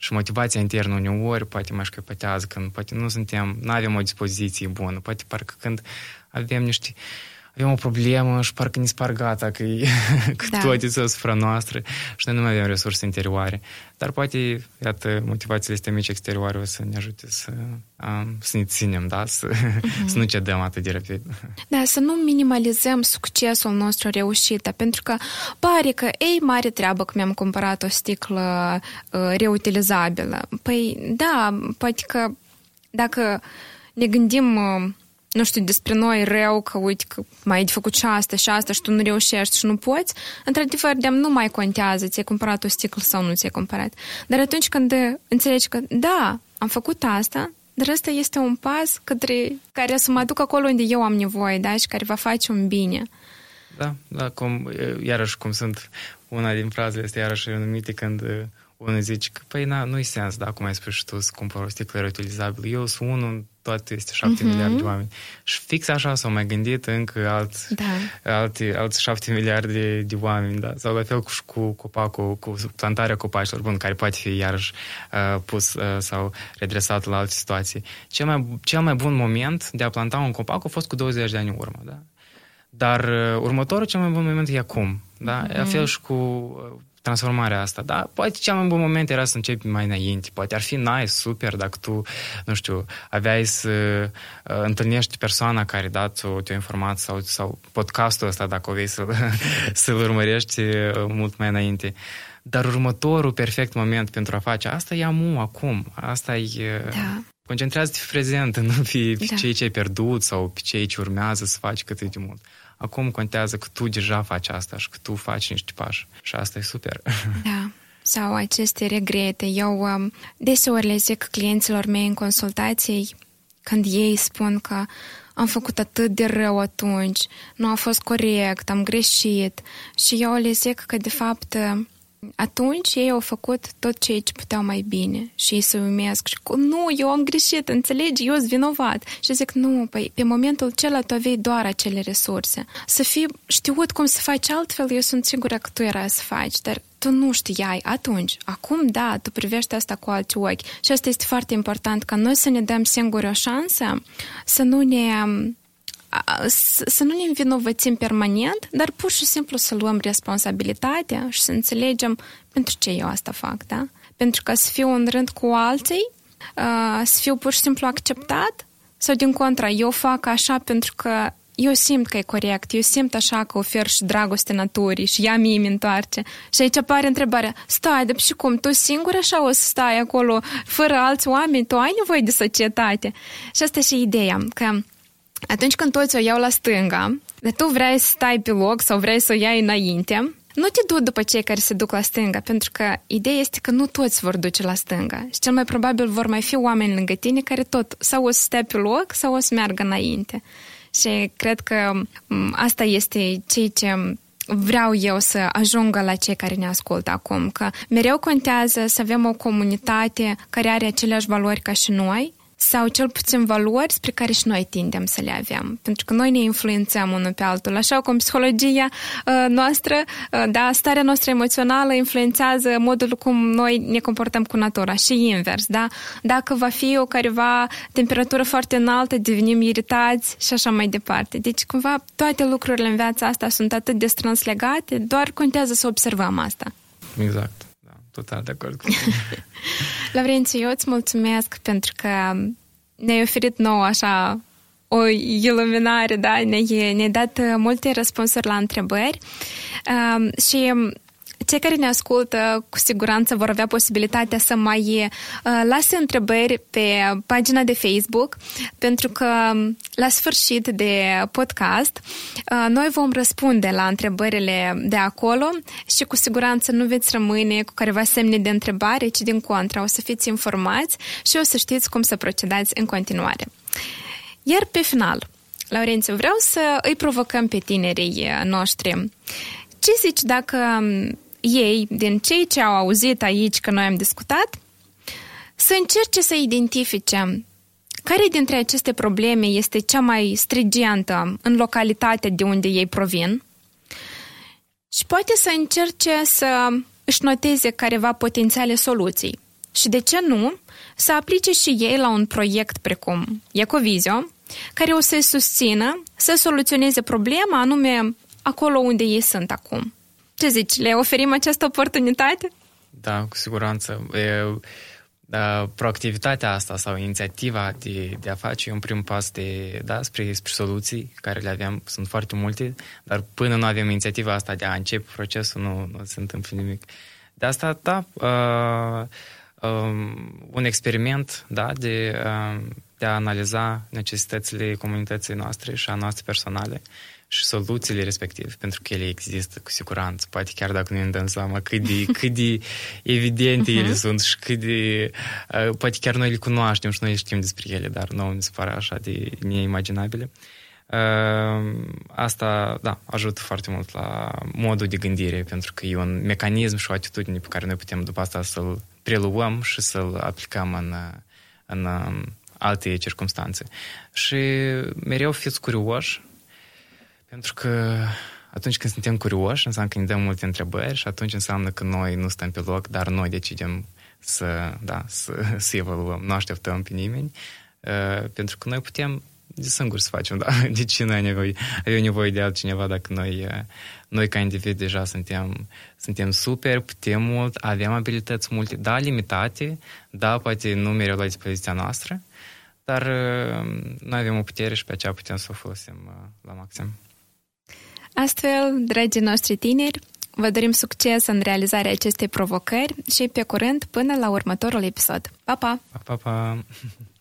și motivația internă uneori poate mai șcăpătează când poate nu suntem, nu avem o dispoziție bună, poate parcă când avem niște avem o problemă și parcă ne spar gata că, că da. toate sunt asupra noastră și noi nu mai avem resurse interioare. Dar poate, iată, motivațiile astea mici exterioare o să ne ajute să, um, să ne ținem, da? Să, uh-huh. să nu cedăm atât de rapid. Da, să nu minimalizăm succesul nostru reușit, pentru că pare că, ei, mare treabă că mi-am cumpărat o sticlă uh, reutilizabilă. Păi, da, poate că dacă ne gândim uh, nu știu, despre noi rău, că uite că mai ai de făcut și asta și asta și tu nu reușești și nu poți, într-adevăr, de nu mai contează ți-ai cumpărat o sticlă sau nu ți-ai cumpărat. Dar atunci când înțelegi că, da, am făcut asta, dar ăsta este un pas către care să mă duc acolo unde eu am nevoie, da, și care va face un bine. Da, da, cum, iarăși cum sunt una din frazele astea iarăși numite când unul zice că, păi, na, nu-i sens, da, cum ai spus și tu, să cumpăr o sticlă reutilizabilă. Eu sunt unul în toate este șapte uh-huh. miliarde de oameni. Și fix așa s-au mai gândit încă alți, da. alți, alți șapte miliarde de, de oameni, da. Sau la fel cu, cu copacul, cu plantarea copacilor, bun, care poate fi iarăși uh, pus uh, sau redresat la alte situații. Cel mai, cel mai bun moment de a planta un copac a fost cu 20 de ani în urmă, da. Dar uh, următorul cel mai bun moment e acum, da? Mm-hmm. La fel și cu uh, transformarea asta, da? Poate cel mai bun moment era să începi mai înainte, poate ar fi nice, super, dacă tu, nu știu, aveai să uh, întâlnești persoana care da ți-o, te informat sau, sau podcastul ăsta, dacă o vei să, să-l urmărești uh, mult mai înainte. Dar următorul perfect moment pentru a face asta e amu, acum. Asta e... Uh, da. Concentrează-te pe prezent, nu pe, pe da. ceea ce ai pierdut sau pe ceea ce urmează să faci cât de mult. Acum contează că tu deja faci asta și că tu faci niște pași. Și asta e super. Da. Sau aceste regrete. Eu um, deseori le zic clienților mei în consultații când ei spun că am făcut atât de rău atunci, nu a fost corect, am greșit. Și eu le zic că, de fapt, atunci ei au făcut tot ceea ce puteau mai bine și ei se umesc și cu, nu, eu am greșit, înțelegi, eu sunt vinovat. Și zic, nu, păi pe momentul acela tu aveai doar acele resurse. Să fi știut cum să faci altfel, eu sunt sigură că tu era să faci, dar tu nu știai atunci. Acum, da, tu privești asta cu alți ochi. Și asta este foarte important, ca noi să ne dăm singuri o șansă, să nu ne să nu ne învinovățim permanent, dar pur și simplu să luăm responsabilitatea și să înțelegem pentru ce eu asta fac, da? Pentru că să fiu în rând cu alții, să fiu pur și simplu acceptat sau din contra, eu fac așa pentru că eu simt că e corect, eu simt așa că ofer și dragoste naturii și ea mie mi întoarce. Și aici apare întrebarea, stai, dar și cum, tu singur așa o să stai acolo, fără alți oameni, tu ai nevoie de societate. Și asta e și ideea, că atunci când toți o iau la stânga, dar tu vrei să stai pe loc sau vrei să o iei înainte, nu te du după cei care se duc la stânga, pentru că ideea este că nu toți vor duce la stânga. Și cel mai probabil vor mai fi oameni lângă tine care tot sau o să stea pe loc sau o să meargă înainte. Și cred că asta este ceea ce vreau eu să ajungă la cei care ne ascultă acum, că mereu contează să avem o comunitate care are aceleași valori ca și noi, sau cel puțin valori spre care și noi tindem să le avem. Pentru că noi ne influențăm unul pe altul. Așa cum psihologia uh, noastră, uh, da, starea noastră emoțională influențează modul cum noi ne comportăm cu natura și invers, da? Dacă va fi o careva temperatură foarte înaltă, devenim iritați și așa mai departe. Deci, cumva, toate lucrurile în viața asta sunt atât de strâns legate, doar contează să observăm asta. Exact total de acord cu tine. Laurențiu, eu îți mulțumesc pentru că ne-ai oferit nou așa o iluminare, da? Ne-ai, ne dat multe răspunsuri la întrebări um, și cei care ne ascultă cu siguranță vor avea posibilitatea să mai uh, lase întrebări pe pagina de Facebook, pentru că la sfârșit de podcast uh, noi vom răspunde la întrebările de acolo și cu siguranță nu veți rămâne cu careva semne de întrebare, ci din contra o să fiți informați și o să știți cum să procedați în continuare. Iar pe final, Laurențiu, vreau să îi provocăm pe tinerii noștri. Ce zici dacă ei, din cei ce au auzit aici că noi am discutat, să încerce să identifice care dintre aceste probleme este cea mai strigiantă în localitatea de unde ei provin și poate să încerce să își noteze careva potențiale soluții. Și de ce nu, să aplice și ei la un proiect precum Ecovizio, care o să-i susțină să soluționeze problema anume acolo unde ei sunt acum. Ce zici, le oferim această oportunitate? Da, cu siguranță. E, da, proactivitatea asta sau inițiativa de, de a face un prim pas de, da, spre, spre soluții care le avem, sunt foarte multe, dar până nu avem inițiativa asta de a începe procesul, nu, nu se întâmplă nimic. De asta, da, uh, um, un experiment da, de, uh, de a analiza necesitățile comunității noastre și a noastre personale și soluțiile respective, pentru că ele există cu siguranță, poate chiar dacă nu ne dăm seama cât de, cât de evidente uh-huh. ele sunt și cât de... Uh, poate chiar noi le cunoaștem și noi știm despre ele, dar nu mi se pare așa de neimaginabile. Uh, asta, da, ajută foarte mult la modul de gândire, pentru că e un mecanism și o atitudine pe care noi putem după asta să-l preluăm și să-l aplicăm în, în um, alte circunstanțe. Și mereu fiți curioși pentru că atunci când suntem curioși, înseamnă că ne dăm multe întrebări și atunci înseamnă că noi nu stăm pe loc, dar noi decidem să, da, să, să evaluăm. Nu așteptăm pe nimeni, uh, pentru că noi putem de singuri să facem, da? De ce noi nevoie, avem nevoie de altcineva dacă noi, uh, noi ca individ deja suntem, suntem super, putem mult, avem abilități multe, da, limitate, da, poate nu mereu la dispoziția noastră, dar uh, noi avem o putere și pe aceea putem să o folosim uh, la maxim. Astfel, dragii noștri tineri, vă dorim succes în realizarea acestei provocări și pe curând până la următorul episod. Pa, pa! Pa, pa, pa!